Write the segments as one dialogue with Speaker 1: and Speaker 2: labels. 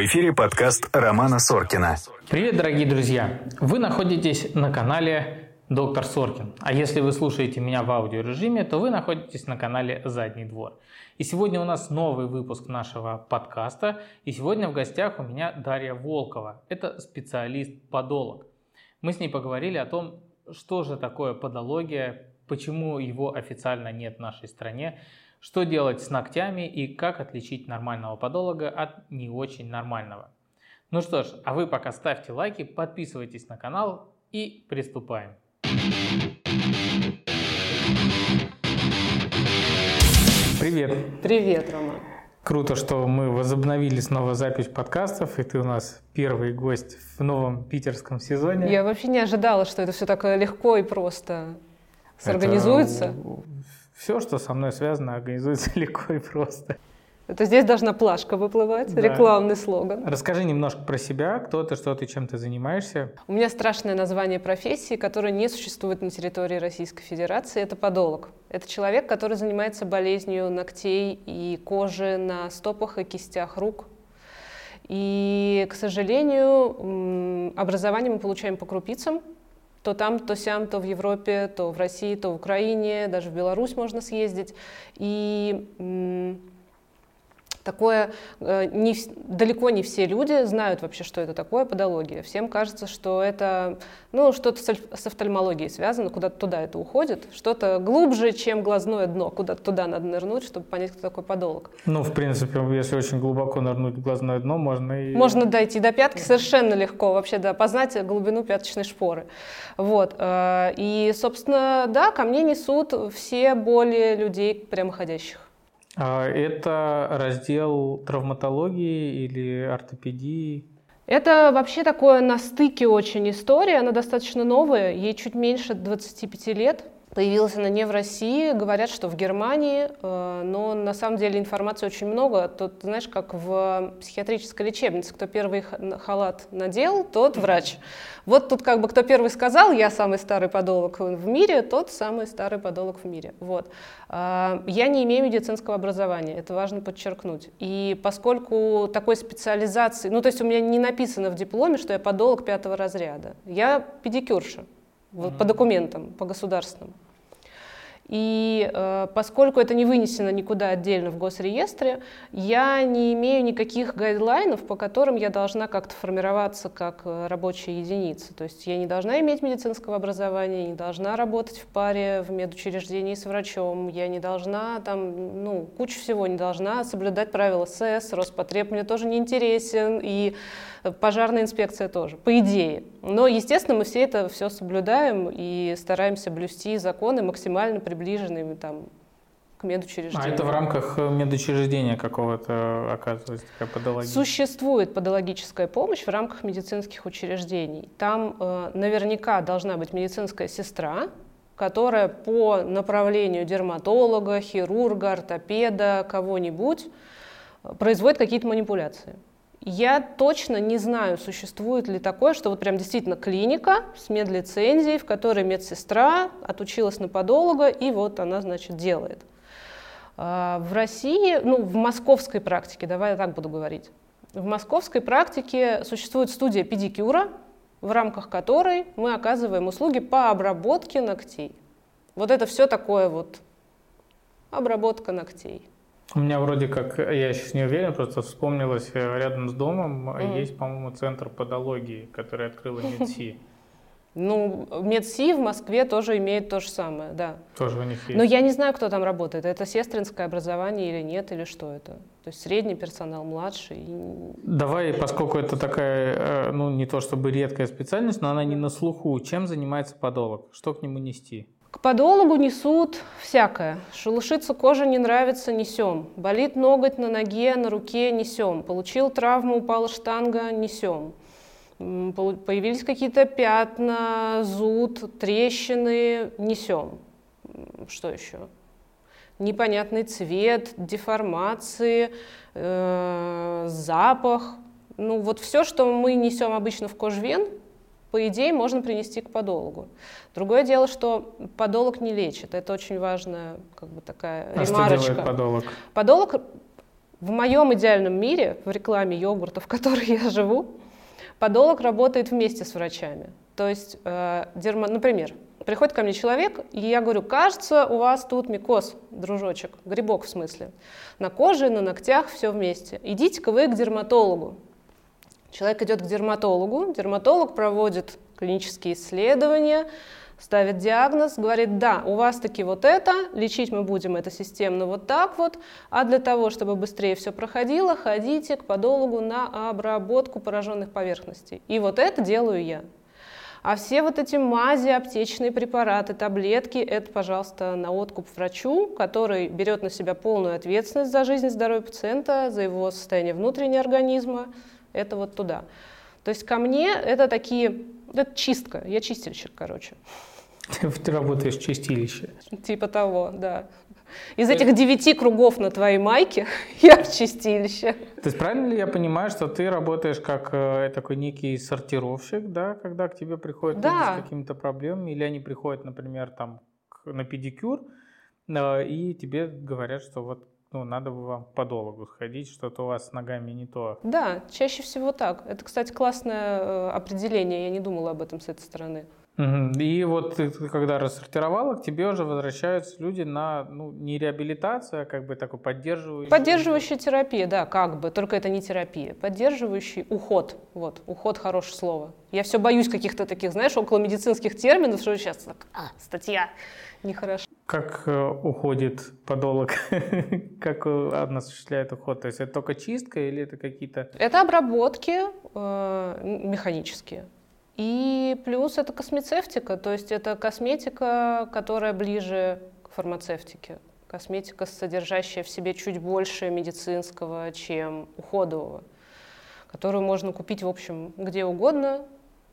Speaker 1: В эфире подкаст Романа Соркина.
Speaker 2: Привет, дорогие друзья! Вы находитесь на канале Доктор Соркин. А если вы слушаете меня в аудиорежиме, то вы находитесь на канале Задний двор. И сегодня у нас новый выпуск нашего подкаста. И сегодня в гостях у меня Дарья Волкова. Это специалист-подолог. Мы с ней поговорили о том, что же такое подология, почему его официально нет в нашей стране, что делать с ногтями и как отличить нормального подолога от не очень нормального. Ну что ж, а вы пока ставьте лайки, подписывайтесь на канал и приступаем. Привет.
Speaker 3: Привет, Рома.
Speaker 2: Круто, что мы возобновили снова запись подкастов, и ты у нас первый гость в новом питерском сезоне.
Speaker 3: Я вообще не ожидала, что это все так легко и просто сорганизуется. Это
Speaker 2: все, что со мной связано, организуется легко и просто.
Speaker 3: Это здесь должна плашка выплывать, да. рекламный слоган.
Speaker 2: Расскажи немножко про себя, кто ты, что ты, чем ты занимаешься.
Speaker 3: У меня страшное название профессии, которое не существует на территории Российской Федерации. Это подолог. Это человек, который занимается болезнью ногтей и кожи на стопах и кистях рук. И, к сожалению, образование мы получаем по крупицам, то там, то сям, то в Европе, то в России, то в Украине, даже в Беларусь можно съездить. И такое э, не, далеко не все люди знают вообще, что это такое подология. Всем кажется, что это ну, что-то с офтальмологией связано, куда-то туда это уходит, что-то глубже, чем глазное дно, куда-то туда надо нырнуть, чтобы понять, кто такой подолог.
Speaker 2: Ну, в принципе, если очень глубоко нырнуть в глазное дно, можно и...
Speaker 3: Можно дойти до пятки совершенно легко, вообще, да, познать глубину пяточной шпоры. Вот. Э, и, собственно, да, ко мне несут все боли людей прямоходящих.
Speaker 2: А это раздел травматологии или ортопедии?
Speaker 3: Это вообще такое на стыке очень история, она достаточно новая, ей чуть меньше 25 лет. Появилась она не в России, говорят, что в Германии, э, но на самом деле информации очень много. Тут, знаешь, как в психиатрической лечебнице, кто первый халат надел, тот врач. Вот тут как бы кто первый сказал, я самый старый подолог в мире, тот самый старый подолог в мире. Вот. А, я не имею медицинского образования, это важно подчеркнуть. И поскольку такой специализации, ну то есть у меня не написано в дипломе, что я подолог пятого разряда, я педикюрша mm-hmm. по документам, по государственным. И э, поскольку это не вынесено никуда отдельно в госреестре, я не имею никаких гайдлайнов, по которым я должна как-то формироваться как э, рабочая единица. То есть я не должна иметь медицинского образования, не должна работать в паре в медучреждении с врачом, я не должна там, ну, кучу всего не должна соблюдать правила СЭС, Роспотреб мне тоже не интересен, и пожарная инспекция тоже, по идее. Но, естественно, мы все это все соблюдаем и стараемся блюсти законы максимально приближенными там, к медучреждению.
Speaker 2: А это в рамках э, медучреждения какого-то оказывается такая подология?
Speaker 3: Существует подологическая помощь в рамках медицинских учреждений. Там э, наверняка должна быть медицинская сестра, которая по направлению дерматолога, хирурга, ортопеда, кого-нибудь э, производит какие-то манипуляции. Я точно не знаю, существует ли такое, что вот прям действительно клиника с медлицензией, в которой медсестра отучилась на подолога, и вот она, значит, делает. А, в России, ну, в московской практике, давай я так буду говорить, в московской практике существует студия педикюра, в рамках которой мы оказываем услуги по обработке ногтей. Вот это все такое вот обработка ногтей.
Speaker 2: У меня вроде как, я сейчас не уверен, просто вспомнилось, э, рядом с домом mm. есть, по-моему, центр подологии, который открыла МедСи.
Speaker 3: Ну, МедСи в Москве тоже имеет то же самое, да.
Speaker 2: Тоже у них есть.
Speaker 3: Но я не знаю, кто там работает. Это сестринское образование или нет, или что это? То есть средний персонал, младший?
Speaker 2: Давай, поскольку это такая, э, ну, не то чтобы редкая специальность, но она не на слуху. Чем занимается подолог? Что к нему нести?
Speaker 3: К подологу несут всякое. Шелушиться кожа не нравится, несем. Болит ноготь на ноге, на руке, несем. Получил травму, упала штанга, несем. Появились какие-то пятна, зуд, трещины, несем. Что еще? Непонятный цвет, деформации, э, запах. Ну вот все, что мы несем обычно в кожвен, по идее, можно принести к подологу. Другое дело, что подолог не лечит. Это очень важная как бы такая
Speaker 2: а
Speaker 3: ремарочка.
Speaker 2: что делает подолог?
Speaker 3: Подолог В моем идеальном мире, в рекламе йогурта, в которой я живу, подолог работает вместе с врачами. То есть, э, дерма... например, приходит ко мне человек, и я говорю, кажется, у вас тут микоз, дружочек, грибок в смысле. На коже, на ногтях, все вместе. Идите-ка вы к дерматологу. Человек идет к дерматологу, дерматолог проводит клинические исследования, ставит диагноз, говорит, да, у вас таки вот это, лечить мы будем это системно вот так вот, а для того, чтобы быстрее все проходило, ходите к подологу на обработку пораженных поверхностей. И вот это делаю я. А все вот эти мази, аптечные препараты, таблетки, это, пожалуйста, на откуп врачу, который берет на себя полную ответственность за жизнь и здоровье пациента, за его состояние внутреннего организма. Это вот туда. То есть ко мне это такие, это чистка, я чистильщик, короче.
Speaker 2: Ты работаешь в чистилище.
Speaker 3: Типа того, да. Из этих девяти кругов на твоей майке я в чистилище.
Speaker 2: То есть правильно ли я понимаю, что ты работаешь как э, такой некий сортировщик, да, когда к тебе приходят
Speaker 3: Да.
Speaker 2: люди с какими-то проблемами, или они приходят, например, там к- на педикюр, э, и тебе говорят, что вот ну, надо бы вам к подологу сходить, что-то у вас с ногами не то.
Speaker 3: Да, чаще всего так. Это, кстати, классное э, определение, я не думала об этом с этой стороны.
Speaker 2: И вот ты когда рассортировала, к тебе уже возвращаются люди на, ну, не реабилитацию, а как бы такой поддерживающий.
Speaker 3: Поддерживающая терапия, да, как бы, только это не терапия. Поддерживающий уход, вот, уход хорошее слово. Я все боюсь каких-то таких, знаешь, около медицинских терминов, что сейчас так, а, статья, нехорошо.
Speaker 2: Как э, уходит подолог? как э, он осуществляет уход? То есть это только чистка или это какие-то...
Speaker 3: Это обработки э, механические. И плюс это космецевтика, то есть это косметика, которая ближе к фармацевтике. Косметика, содержащая в себе чуть больше медицинского, чем уходового, которую можно купить, в общем, где угодно.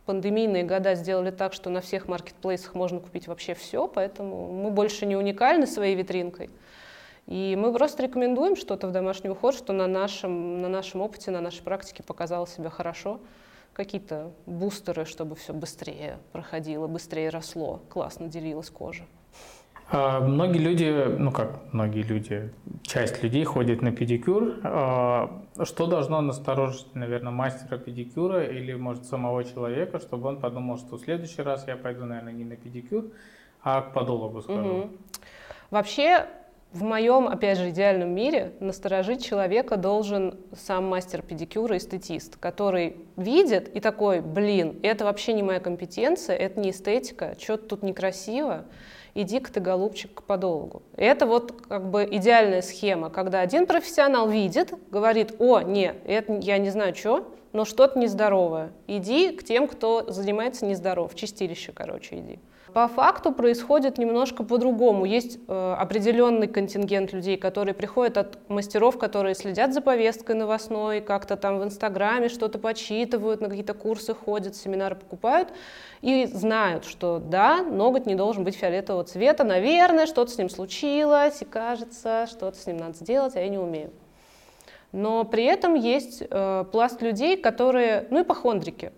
Speaker 3: Пандемийные года сделали так, что на всех маркетплейсах можно купить вообще все, поэтому мы больше не уникальны своей витринкой. И мы просто рекомендуем что-то в домашний уход, что на нашем, на нашем опыте, на нашей практике показало себя хорошо. Какие-то бустеры, чтобы все быстрее проходило, быстрее росло, классно делилась кожа.
Speaker 2: А, Многие люди, ну как многие люди, часть людей ходит на педикюр. А, Что должно настораживать, наверное, мастера педикюра или, может, самого человека, чтобы он подумал, что в следующий раз я пойду, наверное, не на педикюр, а к подологу схожу?
Speaker 3: Мгм. Вообще, в моем, опять же, идеальном мире насторожить человека должен сам мастер педикюра, эстетист, который видит и такой, блин, это вообще не моя компетенция, это не эстетика, что-то тут некрасиво, иди-ка ты, голубчик, к подологу. Это вот как бы идеальная схема, когда один профессионал видит, говорит, о, не, это я не знаю что, но что-то нездоровое. Иди к тем, кто занимается нездоров, в чистилище, короче, иди. По факту происходит немножко по-другому. Есть э, определенный контингент людей, которые приходят от мастеров, которые следят за повесткой новостной, как-то там в Инстаграме что-то почитывают, на какие-то курсы ходят, семинары покупают и знают, что да, ноготь не должен быть фиолетового цвета, наверное, что-то с ним случилось, и кажется, что-то с ним надо сделать, а я не умею. Но при этом есть э, пласт людей, которые, ну, ипохондрики,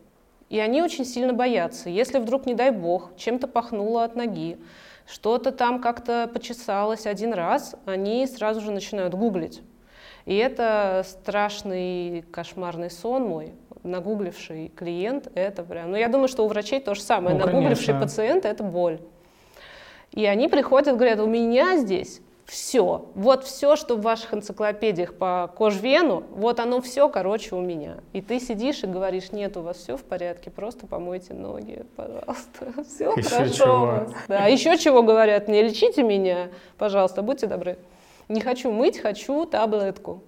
Speaker 3: и они очень сильно боятся. Если вдруг, не дай бог, чем-то пахнуло от ноги, что-то там как-то почесалось один раз, они сразу же начинают гуглить. И это страшный кошмарный сон мой. Нагугливший клиент, это прям... Ну, я думаю, что у врачей то же самое.
Speaker 2: Ну,
Speaker 3: Нагугливший
Speaker 2: конечно.
Speaker 3: пациент — это боль. И они приходят, говорят, у меня здесь все. Вот все, что в ваших энциклопедиях по кожвену, вот оно все, короче, у меня. И ты сидишь и говоришь, нет, у вас все в порядке, просто помойте ноги, пожалуйста. Все
Speaker 2: Еще
Speaker 3: хорошо
Speaker 2: чего.
Speaker 3: у вас. Да, еще чего говорят, не лечите меня, пожалуйста, будьте добры. Не хочу мыть, хочу таблетку.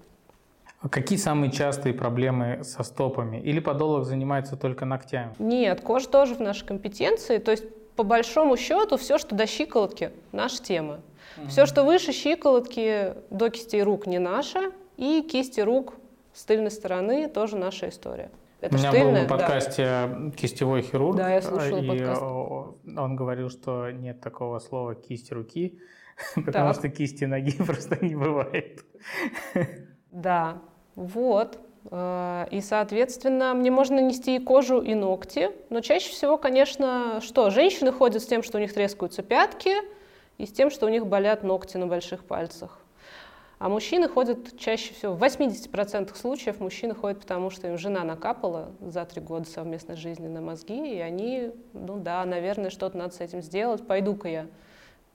Speaker 2: А Какие самые частые проблемы со стопами? Или подолог занимается только ногтями?
Speaker 3: Нет, кожа тоже в нашей компетенции. То есть, по большому счету, все, что до щиколотки, наша тема. Все, что выше щиколотки, до кистей рук не наше, и кисти рук с тыльной стороны тоже наша история. Это
Speaker 2: У меня был
Speaker 3: тыльная,
Speaker 2: на
Speaker 3: да.
Speaker 2: подкасте кистевой хирург,
Speaker 3: Да, я слушала
Speaker 2: и
Speaker 3: подкаст.
Speaker 2: он говорил, что нет такого слова кисть руки, потому что кисти ноги просто не бывает.
Speaker 3: Да, вот. Э, И, соответственно, мне можно нанести и кожу, и ногти. Но чаще всего, конечно, что? Женщины ходят с тем, что у них трескаются пятки, и с тем, что у них болят ногти на больших пальцах. А мужчины ходят чаще всего, в 80% случаев мужчины ходят, потому что им жена накапала за три года совместной жизни на мозги, и они, ну да, наверное, что-то надо с этим сделать, пойду-ка я.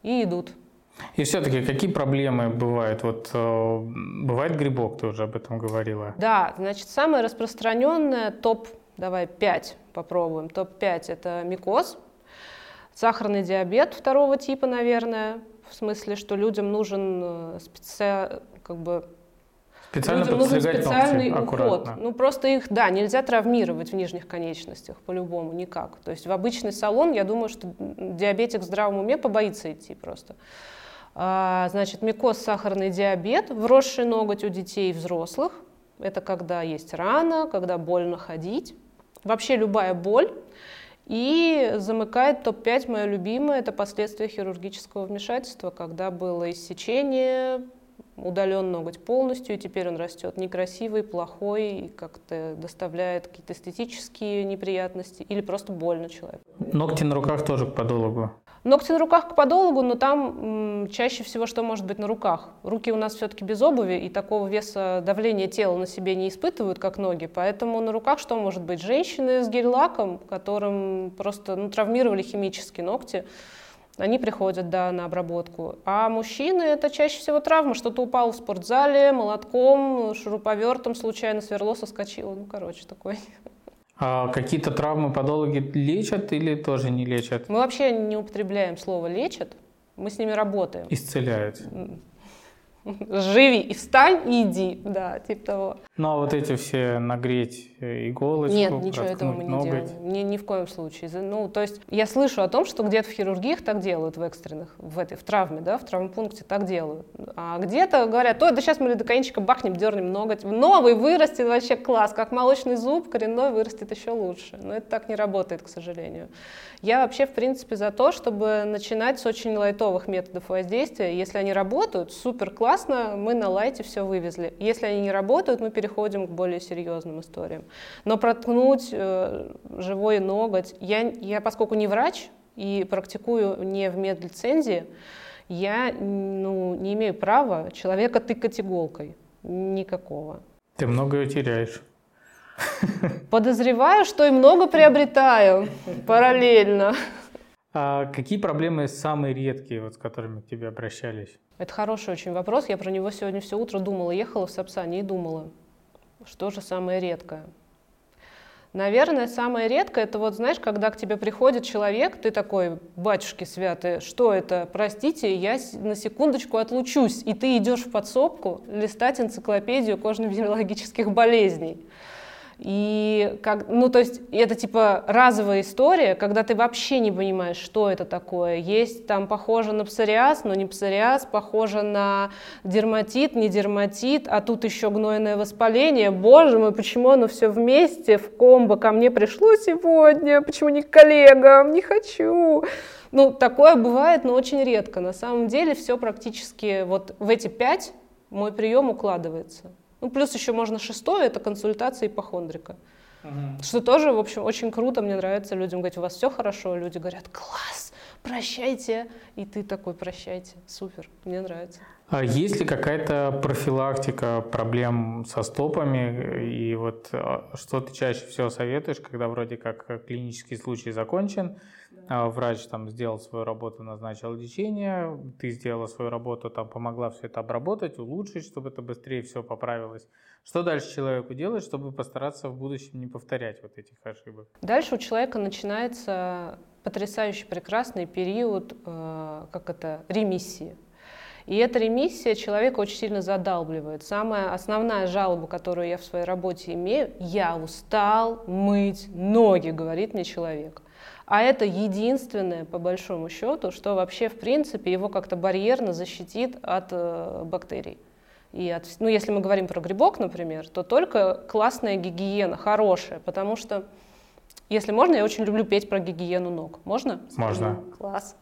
Speaker 3: И идут.
Speaker 2: И все-таки какие проблемы бывают? Вот э, бывает грибок, ты уже об этом говорила.
Speaker 3: Да, значит, самое распространенное топ, давай 5 попробуем. Топ-5 это микоз, сахарный диабет второго типа, наверное, в смысле, что людям нужен э, специ... как бы
Speaker 2: Специально
Speaker 3: людям нужен специальный
Speaker 2: ногти,
Speaker 3: уход.
Speaker 2: аккуратно.
Speaker 3: Ну просто их, да, нельзя травмировать в нижних конечностях по-любому никак. То есть в обычный салон, я думаю, что диабетик в здравом уме побоится идти просто. А, значит, микоз, сахарный диабет, вросший ноготь у детей и взрослых. Это когда есть рана, когда больно ходить. Вообще любая боль. И замыкает топ-5, мое любимое, это последствия хирургического вмешательства, когда было иссечение, удален ноготь полностью, и теперь он растет некрасивый, плохой, и как-то доставляет какие-то эстетические неприятности или просто больно человеку.
Speaker 2: Ногти на руках тоже к подологу.
Speaker 3: Ногти на руках к подологу, но там м, чаще всего что может быть на руках? Руки у нас все-таки без обуви, и такого веса давления тела на себе не испытывают, как ноги, поэтому на руках что может быть? Женщины с гель-лаком, которым просто ну, травмировали химически ногти, они приходят, да, на обработку. А мужчины это чаще всего травма, что-то упало в спортзале, молотком, шуруповертом случайно сверло соскочило, ну, короче, такой.
Speaker 2: А какие-то травмы подологи лечат или тоже не лечат?
Speaker 3: Мы вообще не употребляем слово «лечат», мы с ними работаем.
Speaker 2: Исцеляют.
Speaker 3: Живи и встань и иди, да, типа того.
Speaker 2: Ну а вот эти все нагреть иголочку,
Speaker 3: Нет, ничего этого мы не
Speaker 2: ноготь.
Speaker 3: делаем. Ни, ни в коем случае. Ну, то есть я слышу о том, что где-то в хирургиях так делают, в экстренных, в этой, в травме, да, в травмпункте так делают. А где-то говорят, ой, да сейчас мы лидокаинчика бахнем, дернем ноготь. Новый вырастет вообще класс, как молочный зуб, коренной вырастет еще лучше. Но это так не работает, к сожалению. Я вообще, в принципе, за то, чтобы начинать с очень лайтовых методов воздействия. Если они работают, супер классно, мы на лайте все вывезли. Если они не работают, мы переходим к более серьезным историям. Но проткнуть э, живой ноготь, я, я поскольку не врач и практикую не в медлицензии, я ну, не имею права человека тыкать иголкой. Никакого.
Speaker 2: Ты многое теряешь.
Speaker 3: Подозреваю, что и много приобретаю параллельно.
Speaker 2: А какие проблемы самые редкие, вот, с которыми к тебе обращались?
Speaker 3: Это хороший очень вопрос. Я про него сегодня все утро думала. Ехала в Сапсане и думала, что же самое редкое. Наверное, самое редкое, это вот, знаешь, когда к тебе приходит человек, ты такой, батюшки святые, что это, простите, я на секундочку отлучусь, и ты идешь в подсобку листать энциклопедию кожно-венерологических болезней. И как, ну, то есть это типа разовая история, когда ты вообще не понимаешь, что это такое. Есть там похоже на псориаз, но не псориаз, похоже на дерматит, не дерматит, а тут еще гнойное воспаление. Боже мой, почему оно все вместе в комбо ко мне пришло сегодня? Почему не к коллегам? Не хочу. Ну, такое бывает, но очень редко. На самом деле все практически вот в эти пять мой прием укладывается. Ну, плюс еще можно шестое, это консультация ипохондрика. Что тоже, в общем, очень круто, мне нравится людям говорить, у вас все хорошо, люди говорят, класс, прощайте, и ты такой, прощайте, супер, мне нравится.
Speaker 2: А есть ли какая-то профилактика проблем со стопами? И вот а, что ты чаще всего советуешь, когда вроде как э, клинический случай закончен, а врач там сделал свою работу, назначил лечение, ты сделала свою работу, там помогла все это обработать, улучшить, чтобы это быстрее все поправилось. Что дальше человеку делать, чтобы постараться в будущем не повторять вот этих ошибок?
Speaker 3: Дальше у человека начинается потрясающий прекрасный период, э, как это, ремиссии. И эта ремиссия человека очень сильно задалбливает. Самая основная жалоба, которую я в своей работе имею, я устал мыть ноги, говорит мне человек. А это единственное, по большому счету, что вообще, в принципе, его как-то барьерно защитит от э, бактерий. И от, ну, если мы говорим про грибок, например, то только классная гигиена, хорошая, потому что, если можно, я очень люблю петь про гигиену ног. Можно?
Speaker 2: Можно.
Speaker 3: Класс.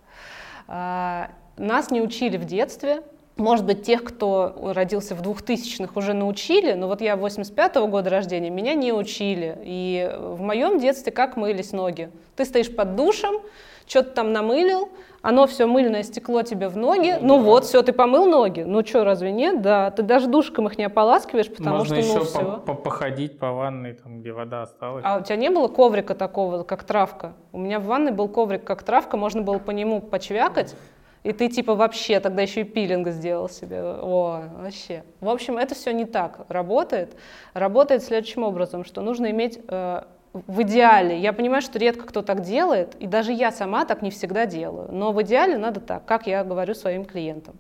Speaker 3: А, нас не учили в детстве Может быть, тех, кто родился в 2000-х, уже научили, но вот я 85-го года рождения, меня не учили. И в моем детстве как мылись ноги? Ты стоишь под душем, что-то там намылил, оно все мыльное стекло тебе в ноги, ну, ну вот, все, ты помыл ноги. Ну что, разве нет? Да, ты даже душком их не ополаскиваешь, потому
Speaker 2: Можно
Speaker 3: что,
Speaker 2: ну,
Speaker 3: еще
Speaker 2: все. По походить по ванной, там, где вода осталась.
Speaker 3: А у тебя не было коврика такого, как травка? У меня в ванной был коврик, как травка, можно было по нему почвякать, и ты типа вообще тогда еще и пилинг сделал себе. О, вообще. В общем, это все не так работает. Работает следующим образом, что нужно иметь э, в идеале, я понимаю, что редко кто так делает, и даже я сама так не всегда делаю, но в идеале надо так, как я говорю своим клиентам.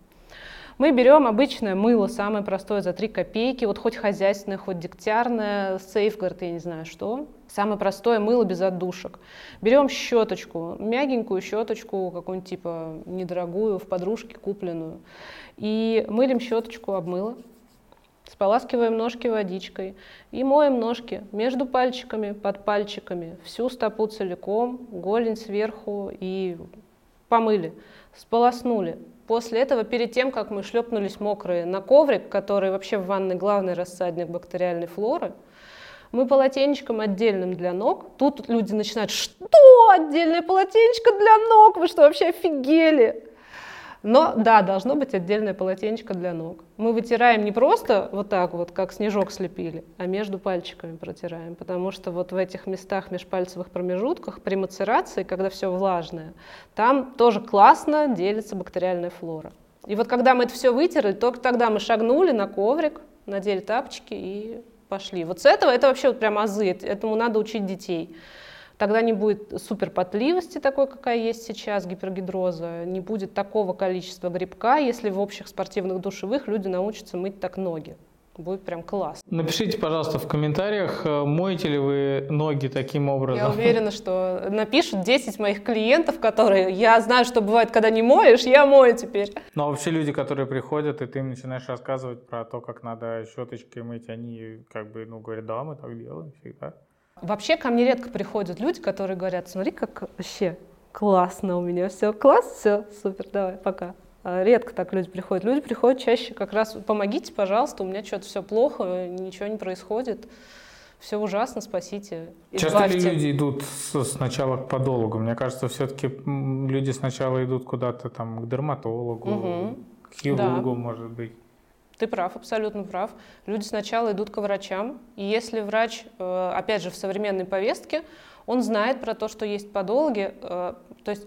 Speaker 3: Мы берем обычное мыло, самое простое, за 3 копейки, вот хоть хозяйственное, хоть дегтярное, сейфгард, я не знаю что. Самое простое мыло без отдушек. Берем щеточку, мягенькую щеточку, какую-нибудь типа недорогую, в подружке купленную. И мылим щеточку об мыло, Споласкиваем ножки водичкой и моем ножки между пальчиками, под пальчиками, всю стопу целиком, голень сверху и помыли, сполоснули. После этого, перед тем, как мы шлепнулись мокрые на коврик, который вообще в ванной главный рассадник бактериальной флоры, мы полотенечком отдельным для ног. Тут люди начинают, что отдельное полотенечко для ног? Вы что, вообще офигели? Но да, должно быть отдельное полотенечко для ног. Мы вытираем не просто вот так вот, как снежок слепили, а между пальчиками протираем, потому что вот в этих местах межпальцевых промежутках при мацерации, когда все влажное, там тоже классно делится бактериальная флора. И вот когда мы это все вытерли, только тогда мы шагнули на коврик, надели тапочки и пошли. Вот с этого это вообще вот прям азы, этому надо учить детей. Тогда не будет суперпотливости такой, какая есть сейчас, гипергидроза, не будет такого количества грибка, если в общих спортивных душевых люди научатся мыть так ноги. Будет прям класс.
Speaker 2: Напишите, пожалуйста, в комментариях, э, моете ли вы ноги таким образом.
Speaker 3: Я уверена, что напишут 10 моих клиентов, которые я знаю, что бывает, когда не моешь, я мою теперь.
Speaker 2: Ну а вообще люди, которые приходят, и ты им начинаешь рассказывать про то, как надо щеточкой мыть, они как бы, ну, говорят, да, мы так делаем всегда.
Speaker 3: Вообще ко мне редко приходят люди, которые говорят, смотри, как вообще классно у меня все, класс, все, супер, давай, пока. А редко так люди приходят. Люди приходят чаще как раз, помогите, пожалуйста, у меня что-то все плохо, ничего не происходит, все ужасно, спасите.
Speaker 2: Избавьте. Часто ли люди идут сначала к подологу? Мне кажется, все-таки люди сначала идут куда-то там к дерматологу, угу. к хирургу, да. может быть.
Speaker 3: Ты прав, абсолютно прав. Люди сначала идут к врачам, и если врач, э, опять же, в современной повестке, он знает про то, что есть подологи, э, то есть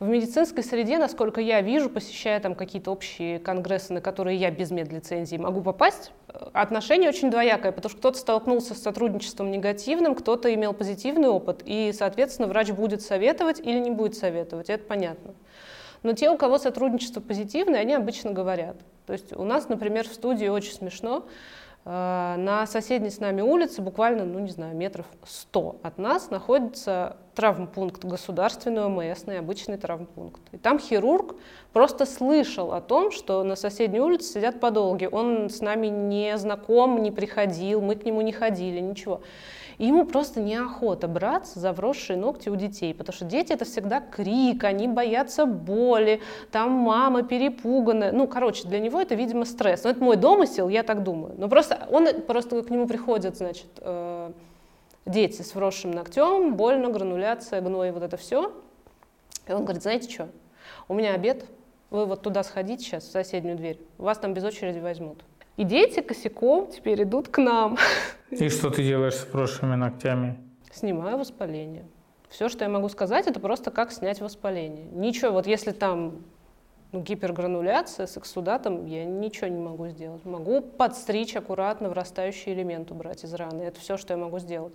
Speaker 3: в медицинской среде, насколько я вижу, посещая там какие-то общие конгрессы, на которые я без медлицензии могу попасть, э, отношение очень двоякое, потому что кто-то столкнулся с сотрудничеством негативным, кто-то имел позитивный опыт, и, соответственно, врач будет советовать или не будет советовать, это понятно. Но те, у кого сотрудничество позитивное, они обычно говорят. То есть у нас, например, в студии очень смешно, на соседней с нами улице, буквально, ну не знаю, метров 100 от нас, находится травмпункт государственный ОМСный, обычный травмпункт. И там хирург просто слышал о том, что на соседней улице сидят подолги. Он с нами не знаком, не приходил, мы к нему не ходили, ничего. И ему просто неохота браться за вросшие ногти у детей, потому что дети это всегда крик, они боятся боли, там мама перепуганная. Ну, короче, для него это, видимо, стресс. Но это мой домысел, я так думаю. Но просто он просто к нему приходят, значит, э, дети с вросшим ногтем, больно, грануляция, гной, вот это все. И он говорит, знаете что, у меня обед, вы вот туда сходите сейчас, в соседнюю дверь, вас там без очереди возьмут. И дети косяком теперь идут к нам.
Speaker 2: И что ты делаешь с прошлыми ногтями?
Speaker 3: Снимаю воспаление. Все, что я могу сказать, это просто как снять воспаление. Ничего, вот если там ну, гипергрануляция с эксудатом, я ничего не могу сделать. Могу подстричь аккуратно вырастающий элемент убрать из раны. Это все, что я могу сделать.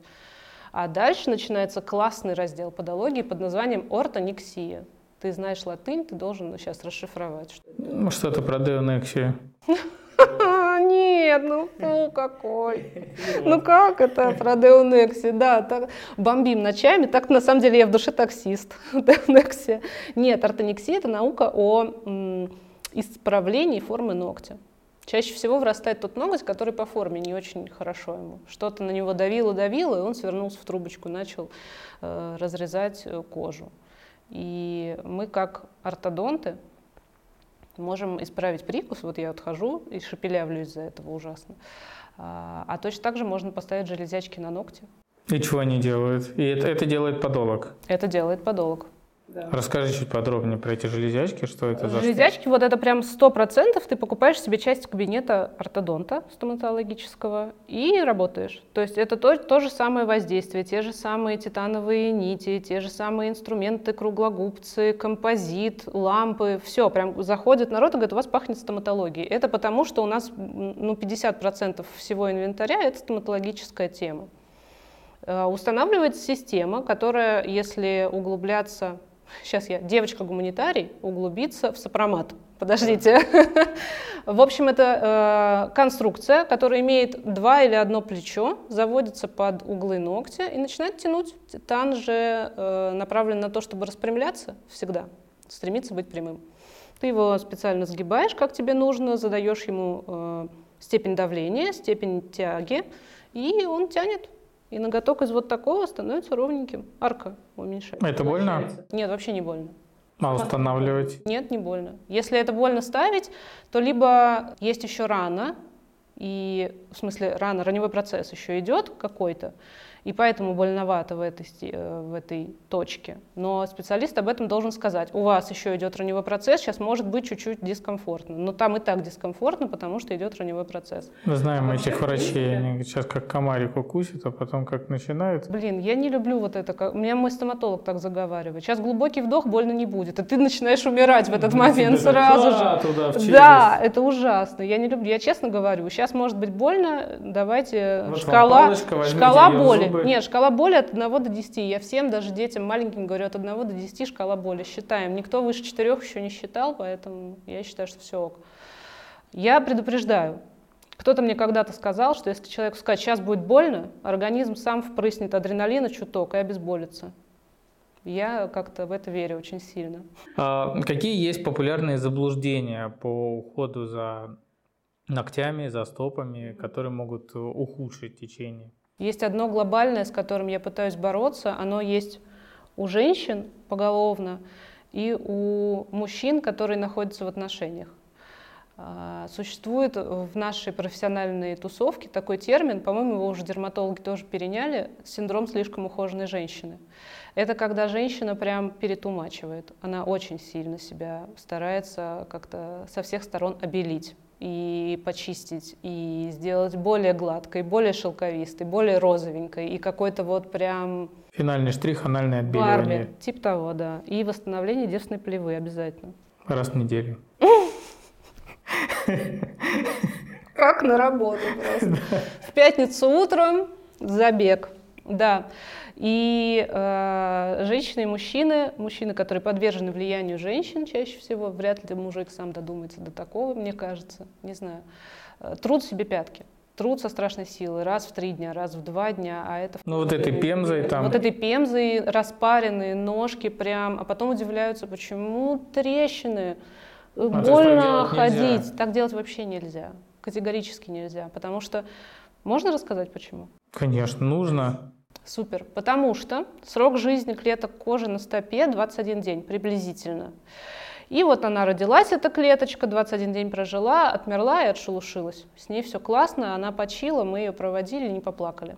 Speaker 3: А дальше начинается классный раздел подологии под названием ортониксия. Ты знаешь латынь, ты должен сейчас расшифровать.
Speaker 2: Ну, что-то про деонексию.
Speaker 3: Нет, ну фу какой. Ну как это про деонексию? Да, так, бомбим ночами. Так на самом деле я в душе таксист. Деонексия. Нет, ортонексия это наука о исправлении формы ногтя. Чаще всего вырастает тот ноготь, который по форме не очень хорошо ему. Что-то на него давило-давило, и он свернулся в трубочку, начал э, разрезать э, кожу. И мы как ортодонты Можем исправить прикус, вот я вот хожу и шепелявлю из-за этого ужасно. А, а точно так же можно поставить железячки на ногти.
Speaker 2: И чего они делают? И это, это делает подолог?
Speaker 3: Это делает подолог.
Speaker 2: Да. Расскажи чуть подробнее про эти железячки, что это за
Speaker 3: Железячки, вот это прям сто процентов ты покупаешь себе часть кабинета ортодонта стоматологического и работаешь. То есть это то, то же самое воздействие, те же самые титановые нити, те же самые инструменты, круглогубцы, композит, лампы, все, прям заходит народ и говорит, у вас пахнет стоматологией. Это потому, что у нас ну, 50% всего инвентаря это стоматологическая тема. Э, устанавливается система, которая, если углубляться сейчас я девочка-гуманитарий, углубиться в сопромат. Подождите. В общем, это э, конструкция, которая имеет два или одно плечо, заводится под углы ногтя и начинает тянуть. Титан же э, направлен на то, чтобы распрямляться всегда, стремится быть прямым. Ты его специально сгибаешь, как тебе нужно, задаешь ему э, степень давления, степень тяги, и он тянет и ноготок из вот такого становится ровненьким. Арка уменьшается.
Speaker 2: Это больно?
Speaker 3: Нет, вообще не больно.
Speaker 2: А устанавливать?
Speaker 3: Нет, не больно. Если это больно ставить, то либо есть еще рана, и в смысле рана, раневой процесс еще идет какой-то, и поэтому больновато в этой, э, в этой точке. Но специалист об этом должен сказать. У вас еще идет раневой процесс, сейчас может быть чуть-чуть дискомфортно. Но там и так дискомфортно, потому что идет раневой процесс.
Speaker 2: Мы знаем а этих врачей, они сейчас как комарик укусит, а потом как начинают.
Speaker 3: Блин, я не люблю вот это. У меня мой стоматолог так заговаривает. Сейчас глубокий вдох, больно не будет. И ты начинаешь умирать в этот момент сразу же. Туда, да, это ужасно. Я не люблю. Я честно говорю, сейчас может быть больно, давайте вот шкала, шкала боли. Зубы. Нет, шкала боли от 1 до 10. Я всем, даже детям маленьким говорю, от 1 до 10 шкала боли. Считаем. Никто выше 4 еще не считал, поэтому я считаю, что все ок. Я предупреждаю. Кто-то мне когда-то сказал, что если человеку сказать, сейчас будет больно, организм сам впрыснет адреналина чуток и обезболится. Я как-то в это верю очень сильно.
Speaker 2: А какие есть популярные заблуждения по уходу за ногтями, за стопами, которые могут ухудшить течение?
Speaker 3: Есть одно глобальное, с которым я пытаюсь бороться. Оно есть у женщин поголовно и у мужчин, которые находятся в отношениях. А, существует в нашей профессиональной тусовке такой термин, по-моему, его уже дерматологи тоже переняли, синдром слишком ухоженной женщины. Это когда женщина прям перетумачивает. Она очень сильно себя старается как-то со всех сторон обелить и почистить, и сделать более гладкой, более шелковистой, более розовенькой, и какой-то вот прям...
Speaker 2: Финальный штрих, анальное отбеливание.
Speaker 3: Барби, типа того, да. И восстановление девственной плевы обязательно.
Speaker 2: Раз в неделю.
Speaker 3: Как на работу просто. В пятницу утром забег. Да. И э, женщины и мужчины, мужчины, которые подвержены влиянию женщин чаще всего, вряд ли мужик сам додумается до такого, мне кажется, не знаю, э, труд себе пятки. Труд со страшной силой, раз в три дня, раз в два дня, а это...
Speaker 2: Ну вот этой пемзой там...
Speaker 3: Вот этой пемзой распаренные ножки прям, а потом удивляются, почему трещины, а, больно так ходить. Нельзя. Так делать вообще нельзя, категорически нельзя, потому что... Можно рассказать почему?
Speaker 2: Конечно, нужно.
Speaker 3: Супер. Потому что срок жизни клеток кожи на стопе 21 день приблизительно. И вот она родилась, эта клеточка, 21 день прожила, отмерла и отшелушилась. С ней все классно, она почила, мы ее проводили, не поплакали.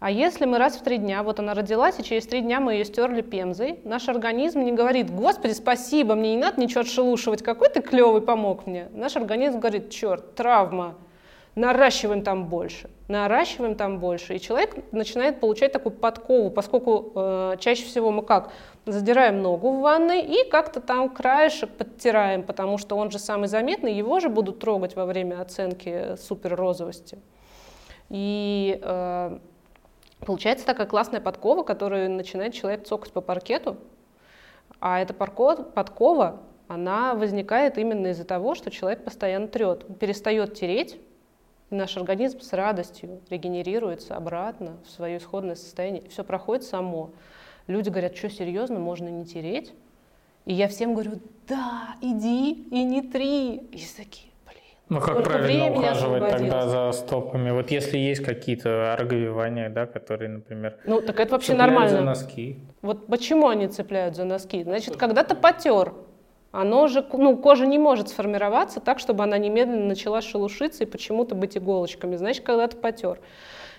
Speaker 3: А если мы раз в три дня, вот она родилась, и через три дня мы ее стерли пемзой, наш организм не говорит, господи, спасибо, мне не надо ничего отшелушивать, какой ты клевый помог мне. Наш организм говорит, черт, травма, наращиваем там больше, наращиваем там больше, и человек начинает получать такую подкову, поскольку э, чаще всего мы как задираем ногу в ванной и как-то там краешек подтираем, потому что он же самый заметный, его же будут трогать во время оценки супер розовости. И э, получается такая классная подкова, которую начинает человек цокать по паркету, а эта подкова, она возникает именно из-за того, что человек постоянно трет, перестает тереть, наш организм с радостью регенерируется обратно в свое исходное состояние. Все проходит само. Люди говорят, что серьезно, можно не тереть? И я всем говорю, да, иди и не три. И такие, блин.
Speaker 2: Ну как правильно ухаживать тогда за стопами? Вот если есть какие-то ороговевания, да, которые, например,
Speaker 3: ну так это вообще нормально.
Speaker 2: за носки.
Speaker 3: Вот почему они цепляют за носки? Значит, когда-то потер, Оно же, ну, кожа не может сформироваться так, чтобы она немедленно начала шелушиться и почему-то быть иголочками. Значит, когда-то потер.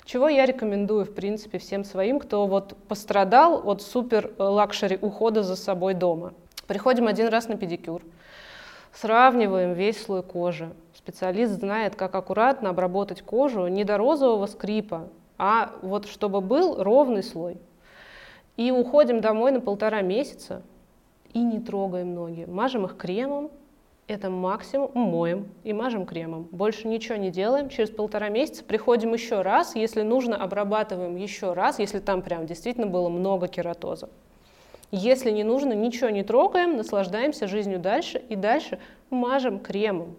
Speaker 3: Чего я рекомендую, в принципе, всем своим, кто вот пострадал от супер luxury ухода за собой дома. Приходим один раз на педикюр, сравниваем весь слой кожи. Специалист знает, как аккуратно обработать кожу не до розового скрипа, а вот чтобы был ровный слой. И уходим домой на полтора месяца, и не трогаем ноги. Мажем их кремом, это максимум, моем и мажем кремом. Больше ничего не делаем. Через полтора месяца приходим еще раз, если нужно, обрабатываем еще раз, если там прям действительно было много кератоза. Если не нужно, ничего не трогаем, наслаждаемся жизнью дальше и дальше мажем кремом.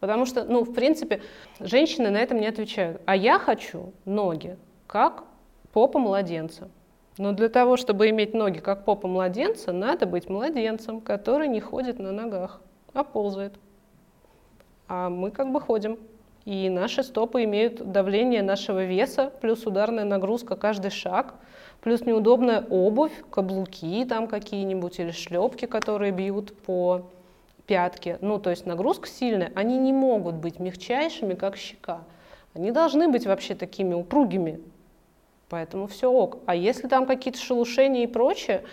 Speaker 3: Потому что, ну, в принципе, женщины на этом не отвечают. А я хочу ноги, как попа младенца. Но для того, чтобы иметь ноги как попа младенца, надо быть младенцем, который не ходит на ногах, а ползает. А мы как бы ходим. И наши стопы имеют давление нашего веса, плюс ударная нагрузка каждый шаг, плюс неудобная обувь, каблуки там какие-нибудь или шлепки, которые бьют по пятке. Ну, то есть нагрузка сильная. Они не могут быть мягчайшими, как щека. Они должны быть вообще такими упругими, Поэтому все ок. А если там какие-то шелушения и прочее,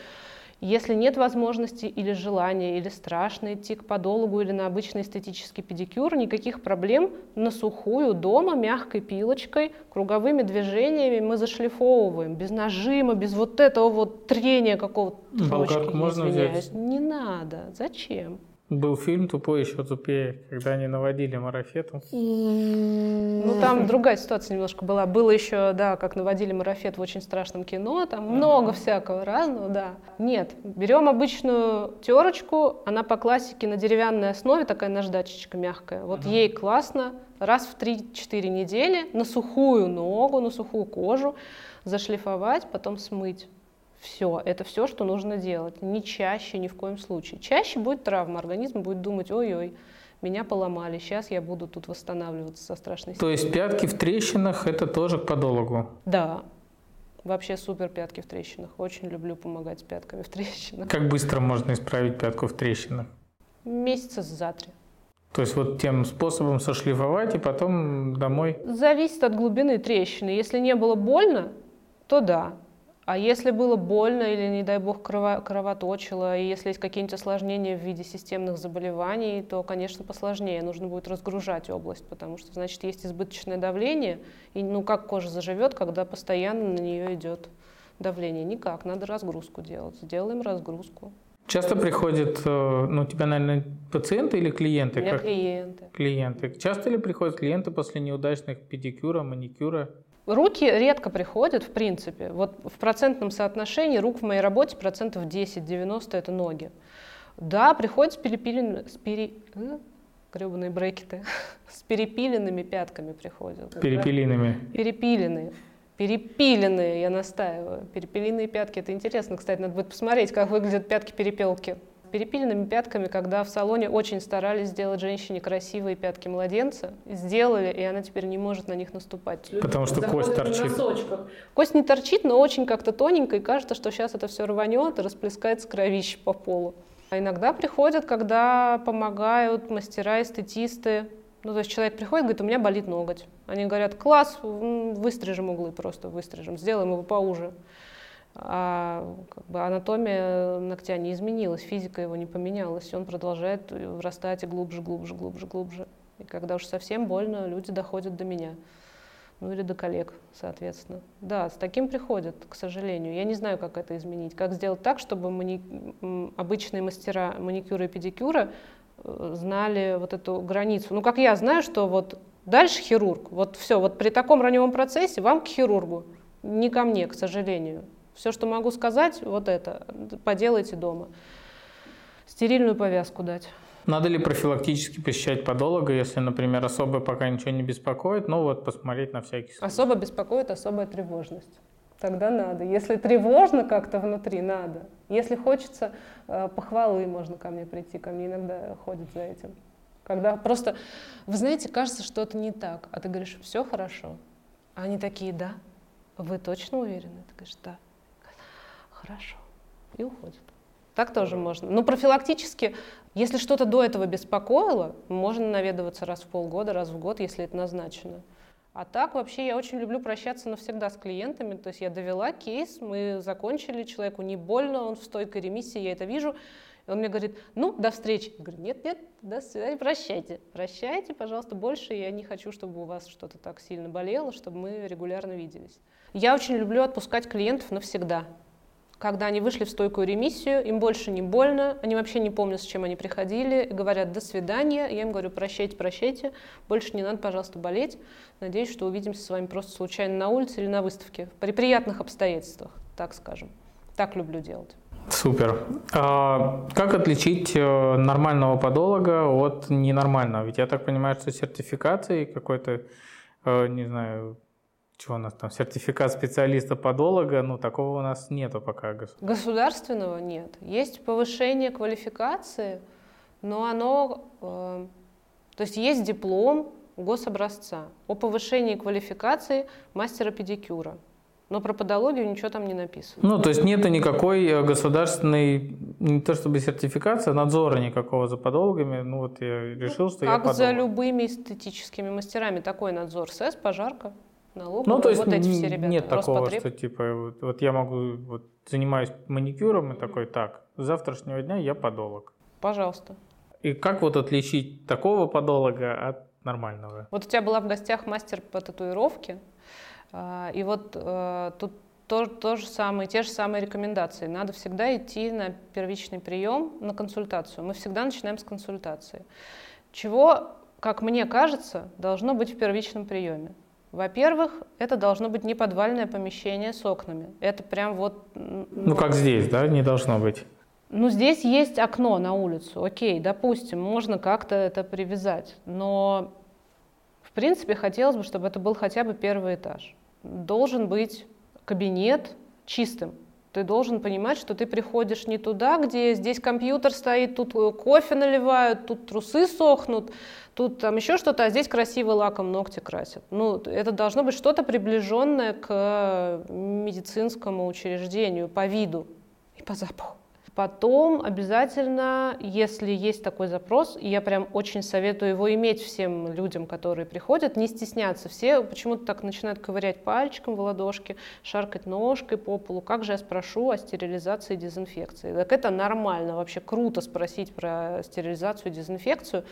Speaker 3: если нет возможности или желания, или страшно идти к подологу или на обычный эстетический педикюр, никаких проблем на сухую дома мягкой пилочкой, круговыми движениями мы зашлифовываем, без нажима, без вот этого вот трения какого-то.
Speaker 2: Болгарку можно взять?
Speaker 3: Не надо. Зачем?
Speaker 2: Был фильм «Тупой еще тупее», когда они наводили марафетом.
Speaker 3: Ну, там другая ситуация немножко была. Было еще, да, как наводили марафет в очень страшном кино, там много всякого разного, да. Нет, берем обычную терочку, она по классике на деревянной основе, такая наждачечка мягкая. Вот ей классно, раз в 3-4 недели на сухую ногу, на сухую кожу зашлифовать, потом смыть. Все, это все, что нужно делать. Не чаще, ни в коем случае. Чаще будет травма, организм будет думать, ой-ой, меня поломали, сейчас я буду тут восстанавливаться со страшной
Speaker 2: То есть пятки в трещинах – это тоже к подологу?
Speaker 3: Да, Вообще супер пятки в трещинах. Очень люблю помогать с пятками в трещинах.
Speaker 2: Как быстро можно исправить пятку в трещинах?
Speaker 3: Месяца за три.
Speaker 2: То есть вот тем способом сошлифовать и потом домой?
Speaker 3: Зависит от глубины трещины. Если не было больно, то да. А если было больно или, не дай бог, крово кровоточило, и если есть какие-нибудь осложнения в виде системных заболеваний, то, конечно, посложнее. Нужно будет разгружать область, потому что, значит, есть избыточное давление. И ну как кожа заживет, когда постоянно на нее идет давление? Никак, надо разгрузку делать. Сделаем разгрузку.
Speaker 2: Часто приходят, э, ну, у тебя, наверное, пациенты или клиенты?
Speaker 3: У меня как? клиенты.
Speaker 2: Клиенты. Часто ли приходят клиенты после неудачных педикюра, маникюра?
Speaker 3: Руки редко приходят, в принципе. Вот в процентном соотношении рук в моей работе процентов 10-90 это ноги. Да, приходят с перепиленными, с пере... Э, гребаные брекеты, с перепиленными пятками приходят.
Speaker 2: Перепиленными.
Speaker 3: Перепиленные. Перепиленные, я настаиваю. Перепиленные пятки. Это интересно, кстати, надо будет посмотреть, как выглядят пятки-перепелки перепиленными пятками, когда в салоне очень старались сделать женщине красивые пятки младенца, сделали, и она теперь не может на них наступать.
Speaker 2: Потому что кость торчит.
Speaker 3: Кость не торчит, но очень как-то тоненько, и кажется, что сейчас это все рванет и расплескается кровище по полу. А иногда приходят, когда помогают мастера, эстетисты. Ну, то есть человек приходит, говорит, у меня болит ноготь. Они говорят, класс, выстрижем углы просто, выстрижем, сделаем его поуже а как бы анатомия ногтя не изменилась, физика его не поменялась, он продолжает врастать и глубже, глубже, глубже, глубже. И когда уж совсем больно, люди доходят до меня. Ну или до коллег, соответственно. Да, с таким приходят, к сожалению. Я не знаю, как это изменить. Как сделать так, чтобы мани... обычные мастера маникюра и педикюра э, знали вот эту границу. Ну, как я знаю, что вот дальше хирург. Вот все, вот при таком раневом процессе вам к хирургу, не ко мне, к сожалению. Все, что могу сказать, вот это, поделайте дома. Стерильную повязку дать.
Speaker 2: Надо ли профилактически посещать подолога, если, например, особо пока ничего не беспокоит, ну вот посмотреть на всякий случай?
Speaker 3: Особо беспокоит особая тревожность. Тогда надо. Если тревожно как-то внутри, надо. Если хочется э, похвалы, можно ко мне прийти. Ко мне иногда ходят за этим. Когда просто, вы знаете, кажется, что это не так. А ты говоришь, все хорошо. А они такие, да. Вы точно уверены? Ты говоришь, да хорошо. И уходит. Так тоже можно. Но профилактически, если что-то до этого беспокоило, можно наведываться раз в полгода, раз в год, если это назначено. А так вообще я очень люблю прощаться навсегда с клиентами. То есть я довела кейс, мы закончили, человеку не больно, он в стойкой ремиссии, я это вижу. И он мне говорит, ну, до встречи. Я говорю, нет, нет, до свидания, прощайте. Прощайте, пожалуйста, больше я не хочу, чтобы у вас что-то так сильно болело, чтобы мы регулярно виделись. Я очень люблю отпускать клиентов навсегда когда они вышли в стойкую ремиссию, им больше не больно, они вообще не помнят, с чем они приходили, говорят «до свидания», я им говорю «прощайте, прощайте, больше не надо, пожалуйста, болеть, надеюсь, что увидимся с вами просто случайно на улице или на выставке, при приятных обстоятельствах, так скажем». Так люблю делать.
Speaker 2: Супер. А как отличить э, нормального подолога от ненормального? Ведь я так понимаю, что сертификации какой-то, э, не знаю, чего у нас там, сертификат специалиста-подолога, ну, такого у нас нету пока.
Speaker 3: Государственного нет. Есть повышение квалификации, но оно... Э, то есть есть диплом гособразца о повышении квалификации мастера педикюра. Но про подологию ничего там не написано.
Speaker 2: Ну, то есть нет никакой э, государственной, не то чтобы сертификации, а надзора никакого за подологами. Ну, вот я решил, что
Speaker 3: как
Speaker 2: я подолог.
Speaker 3: за любыми эстетическими мастерами такой надзор. СЭС, пожарка налогов.
Speaker 2: Ну, то есть
Speaker 3: вот эти все ребята.
Speaker 2: нет такого, что типа вот, вот я могу, вот занимаюсь маникюром и такой, так, с завтрашнего дня я подолог.
Speaker 3: Пожалуйста.
Speaker 2: И как вот отличить такого подолога от нормального?
Speaker 3: Вот у тебя была в гостях мастер по татуировке, а, и вот э, тут то, то же самое, те же самые рекомендации. Надо всегда идти на первичный прием, на консультацию. Мы всегда начинаем с консультации. Чего, как мне кажется, должно быть в первичном приеме? Во-первых, это должно быть не подвальное помещение с окнами. Это прям вот...
Speaker 2: Ну, как здесь, да, не должно быть.
Speaker 3: Ну, здесь есть окно на улицу, окей, допустим, можно как-то это привязать, но, в принципе, хотелось бы, чтобы это был хотя бы первый этаж. Должен быть кабинет чистым, ты должен понимать, что ты приходишь не туда, где здесь компьютер стоит, тут э, кофе наливают, тут трусы сохнут, тут там еще что-то, а здесь красиво лаком ногти красят. Ну, это должно быть что-то приближенное к медицинскому учреждению по виду и по запаху. Потом обязательно, если есть такой запрос, я прям очень советую его иметь всем людям, которые приходят, не стесняться. Все почему-то так начинают ковырять пальчиком в ладошки, шаркать ножкой по полу. Как же я спрошу о стерилизации и дезинфекции? Так это нормально, вообще круто спросить про стерилизацию и дезинфекцию.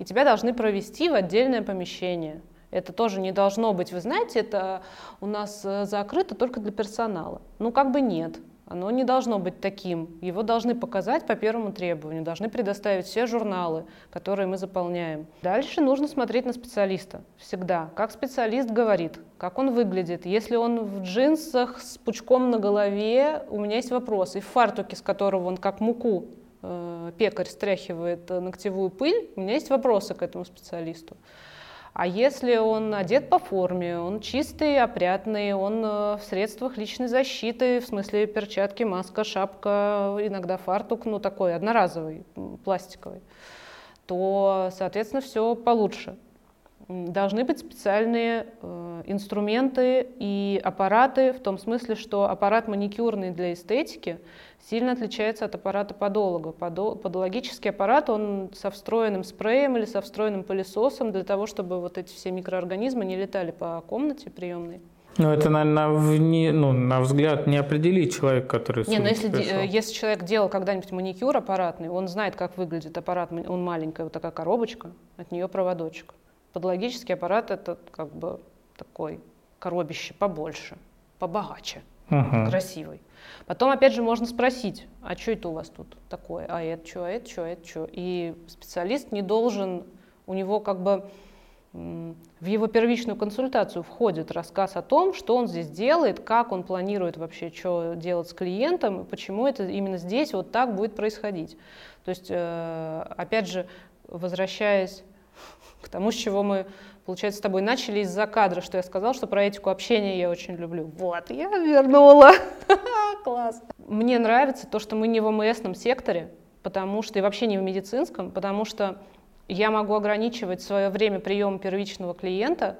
Speaker 3: И тебя должны провести в отдельное помещение. Это тоже не должно быть, вы знаете, это у нас э, закрыто только для персонала. Ну, как бы нет. Оно не должно быть таким. Его должны показать по первому требованию, должны предоставить все журналы, которые мы заполняем. Дальше нужно смотреть на специалиста всегда. Как специалист говорит, как он выглядит. Если он в джинсах с пучком на голове, у меня есть вопрос. И в фартуке, с которого он как муку э, пекарь стряхивает ногтевую пыль, у меня есть вопросы к этому специалисту. А если он одет по форме, он чистый, опрятный, он э, в средствах личной защиты, в смысле перчатки, маска, шапка, иногда фартук, ну такой одноразовый, пластиковый, то, соответственно, все получше. Должны быть специальные э, инструменты и аппараты, в том смысле, что аппарат маникюрный для эстетики – сильно отличается от аппарата подолога. Подологический аппарат, он со встроенным спреем или со встроенным пылесосом для того, чтобы вот эти все микроорганизмы не летали по комнате приемной.
Speaker 2: Ну, это, наверное, вне, ну, на взгляд не определить человек, который
Speaker 3: Не, но ну, если, пришел. если человек делал когда-нибудь маникюр аппаратный, он знает, как выглядит аппарат, он маленькая вот такая коробочка, от нее проводочек. Подологический аппарат это как бы такой коробище побольше, побогаче, угу. красивый. Потом, опять же, можно спросить, а что это у вас тут такое? А это что, а это что, а это что? И специалист не должен, у него как бы в его первичную консультацию входит рассказ о том, что он здесь делает, как он планирует вообще, что делать с клиентом, и почему это именно здесь вот так будет происходить. То есть, э, опять же, возвращаясь к тому, с чего мы получается, с тобой начали из-за кадра, что я сказала, что про этику общения я очень люблю. Вот, я вернула. Класс. Мне нравится то, что мы не в ОМСном секторе, потому что и вообще не в медицинском, потому что я могу ограничивать свое время приема первичного клиента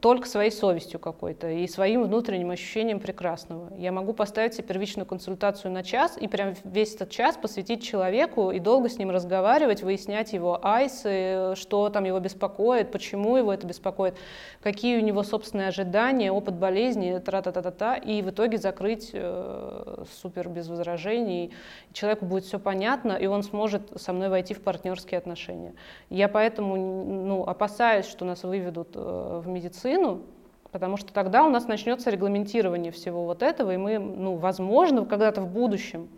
Speaker 3: только своей совестью какой-то и своим внутренним ощущением прекрасного. Я могу поставить себе первичную консультацию на час и прям весь этот час посвятить человеку и долго с ним разговаривать, выяснять его айсы, что там его беспокоит, почему его это беспокоит, какие у него собственные ожидания, опыт болезни, тра-та-та-та-та, и в итоге закрыть э, супер без возражений. Человеку будет все понятно, и он сможет со мной войти в партнерские отношения. Я поэтому ну, опасаюсь, что нас выведут э, в медицину, потому что тогда у нас начнется регламентирование всего вот этого, и мы, ну, возможно, когда-то в будущем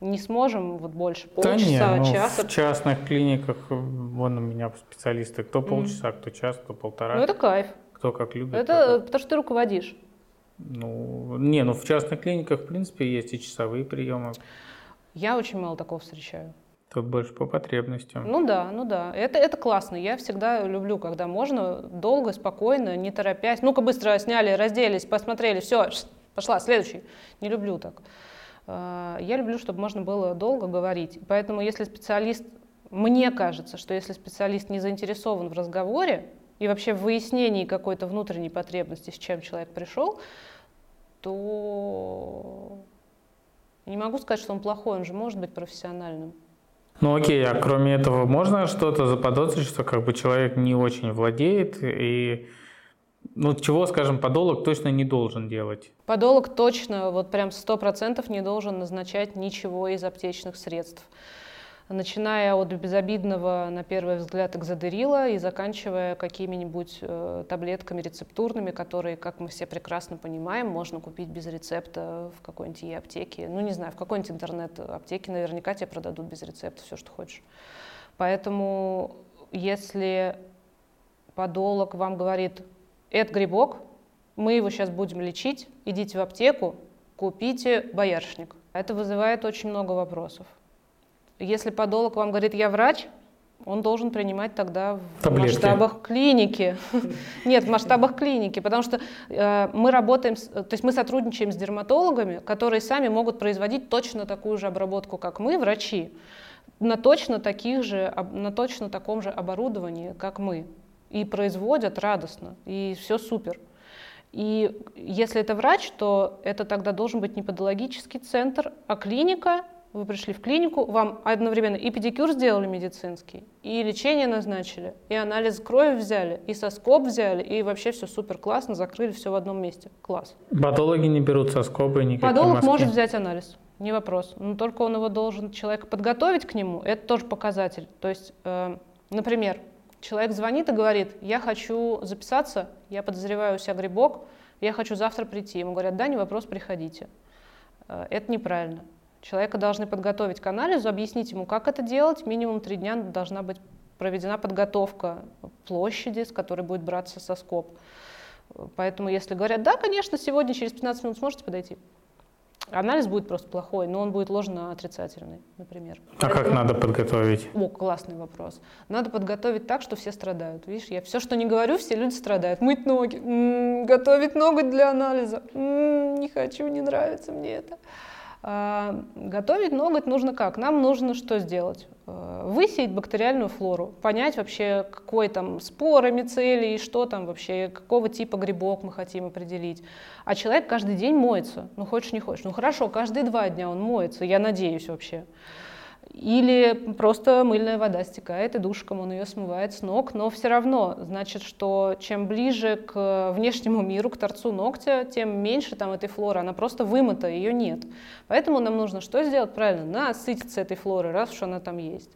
Speaker 3: не сможем вот больше полчаса, да
Speaker 2: нет, ну,
Speaker 3: часа.
Speaker 2: В частных клиниках, вон у меня специалисты, кто полчаса, mm. кто час, кто полтора.
Speaker 3: Ну это кайф.
Speaker 2: Кто как любит.
Speaker 3: Это потому что ты руководишь.
Speaker 2: Ну, не, ну в частных клиниках, в принципе, есть и часовые приемы.
Speaker 3: Я очень мало такого встречаю.
Speaker 2: Тут больше по потребностям.
Speaker 3: Ну да, ну да. Это, это классно. Я всегда люблю, когда можно долго, спокойно, не торопясь. Ну-ка быстро сняли, разделись, посмотрели, все, пошла, следующий. Не люблю так. А, я люблю, чтобы можно было долго говорить. Поэтому если специалист, мне кажется, что если специалист не заинтересован в разговоре и вообще в выяснении какой-то внутренней потребности, с чем человек пришел, то не могу сказать, что он плохой, он же может быть профессиональным.
Speaker 2: Ну окей, а кроме этого можно что-то заподозрить, что как бы человек не очень владеет и ну, чего, скажем, подолог точно не должен делать?
Speaker 3: Подолог точно, вот прям сто процентов не должен назначать ничего из аптечных средств начиная от безобидного, на первый взгляд, экзодерила и заканчивая какими-нибудь э, таблетками рецептурными, которые, как мы все прекрасно понимаем, можно купить без рецепта в какой-нибудь e-аптеке. Ну, не знаю, в какой-нибудь интернет-аптеке наверняка тебе продадут без рецепта все, что хочешь. Поэтому, если подолог вам говорит, это грибок, мы его сейчас будем лечить, идите в аптеку, купите боярышник. Это вызывает очень много вопросов. Если подолог вам говорит, я врач, он должен принимать тогда в Таблетки. масштабах клиники. Нет, в масштабах клиники, потому что э, мы работаем, с, то есть мы сотрудничаем с дерматологами, которые сами могут производить точно такую же обработку, как мы, врачи, на точно таких же, на точно таком же оборудовании, как мы, и производят радостно, и все супер. И если это врач, то это тогда должен быть не патологический центр, а клиника, вы пришли в клинику, вам одновременно и педикюр сделали медицинский, и лечение назначили, и анализ крови взяли, и соскоб взяли, и вообще все супер классно, закрыли все в одном месте. Класс.
Speaker 2: Патологи не берут соскобы никакие
Speaker 3: Подолог
Speaker 2: маски.
Speaker 3: может взять анализ, не вопрос. Но только он его должен, человек подготовить к нему, это тоже показатель. То есть, э, например, человек звонит и говорит, я хочу записаться, я подозреваю у себя грибок, я хочу завтра прийти. Ему говорят, да, не вопрос, приходите. Э, это неправильно. Человека должны подготовить к анализу, объяснить ему, как это делать. Минимум три дня должна быть проведена подготовка площади, с которой будет браться соскоб. Поэтому если говорят, да, конечно, сегодня через 15 минут сможете подойти, анализ будет просто плохой, но он будет ложно-отрицательный, например.
Speaker 2: А как надо подготовить?
Speaker 3: О, классный вопрос. Надо подготовить так, что все страдают. Видишь, я все, что не говорю, все люди страдают. Мыть ноги, м-м, готовить ноготь для анализа, м-м, не хочу, не нравится мне это. А, готовить ноготь нужно как? Нам нужно что сделать? А, высеять бактериальную флору, понять вообще, какой там споры, мицелий, что там вообще, какого типа грибок мы хотим определить. А человек каждый день моется, ну хочешь не хочешь. Ну хорошо, каждые два дня он моется, я надеюсь вообще. Или просто мыльная вода стекает, и душком он ее смывает с ног, но все равно значит, что чем ближе к внешнему миру, к торцу ногтя, тем меньше там этой флоры, она просто вымыта, ее нет. Поэтому нам нужно что сделать? Правильно, насытиться этой флорой, раз уж она там есть.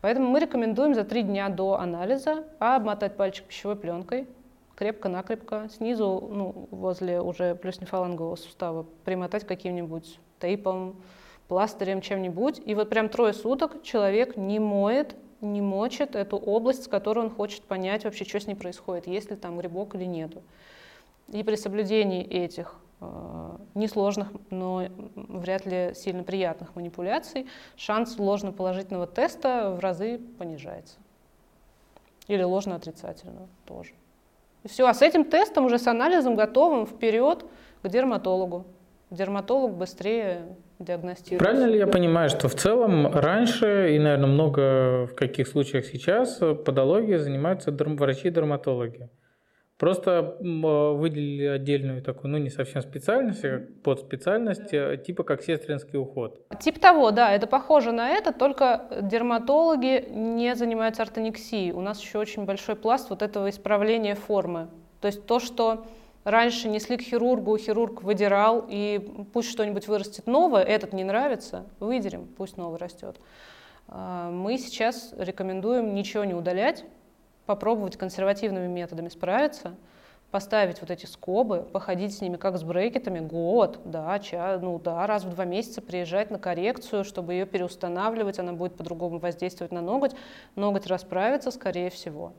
Speaker 3: Поэтому мы рекомендуем за три дня до анализа обмотать пальчик пищевой пленкой, крепко-накрепко, снизу, ну, возле уже плюснефалангового сустава, примотать каким-нибудь тейпом, пластырем чем-нибудь, и вот прям трое суток человек не моет, не мочит эту область, с которой он хочет понять вообще, что с ней происходит, есть ли там грибок или нету. И при соблюдении этих э, несложных, но вряд ли сильно приятных манипуляций, шанс ложно-положительного теста в разы понижается. Или ложно-отрицательного тоже. И все, а с этим тестом, уже с анализом готовым, вперед к дерматологу. Дерматолог быстрее диагностируют.
Speaker 2: Правильно ли я понимаю, что в целом раньше и, наверное, много в каких случаях сейчас подологией занимаются врачи-дерматологи? Просто э, выделили отдельную такую, ну не совсем специальность, а под специальность, э, типа как сестринский уход.
Speaker 3: Тип того, да, это похоже на это, только дерматологи не занимаются ортонексией. У нас еще очень большой пласт вот этого исправления формы. То есть то, что раньше несли к хирургу, хирург выдирал, и пусть что-нибудь вырастет новое, этот не нравится, выдерем, пусть новый растет. А, мы сейчас рекомендуем ничего не удалять, попробовать консервативными методами справиться, поставить вот эти скобы, походить с ними как с брекетами год, да, ча, ну да, раз в два месяца приезжать на коррекцию, чтобы ее переустанавливать, она будет по-другому воздействовать на ноготь, ноготь расправится, скорее всего.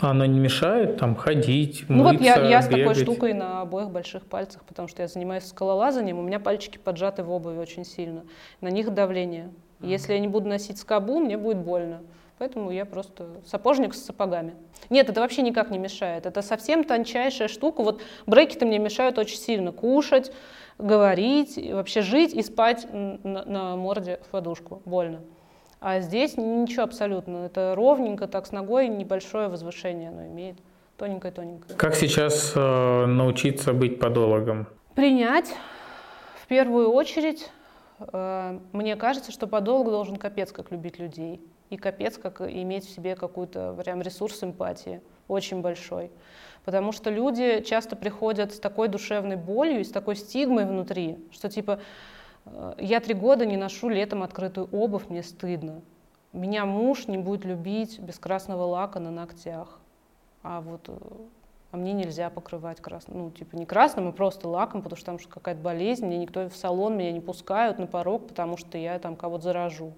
Speaker 2: Она не мешает там ходить,
Speaker 3: Ну
Speaker 2: мыться,
Speaker 3: вот я, я с такой штукой на обоих больших пальцах, потому что я занимаюсь скалолазанием, у меня пальчики поджаты в обуви очень сильно, на них давление. Если я не буду носить скобу, мне будет больно. Поэтому я просто сапожник с сапогами. Нет, это вообще никак не мешает. Это совсем тончайшая штука. Вот брекеты мне мешают очень сильно кушать, говорить, вообще жить и спать на, на морде в подушку. Больно. А здесь ничего абсолютно. Это ровненько, так с ногой небольшое возвышение оно имеет. Тоненькое-тоненькое.
Speaker 2: Как сейчас э, научиться быть подологом?
Speaker 3: Принять в первую очередь, э, мне кажется, что подолг должен капец как любить людей. И капец как иметь в себе какую-то прям ресурс эмпатии, очень большой. Потому что люди часто приходят с такой душевной болью и с такой стигмой внутри, что типа я три года не ношу летом открытую обувь, мне стыдно. Меня муж не будет любить без красного лака на ногтях. А вот э, а мне нельзя покрывать красным, ну, типа не красным, а просто лаком, потому что там какая-то болезнь, мне никто в салон меня не пускают на порог, потому что я там кого-то заражу.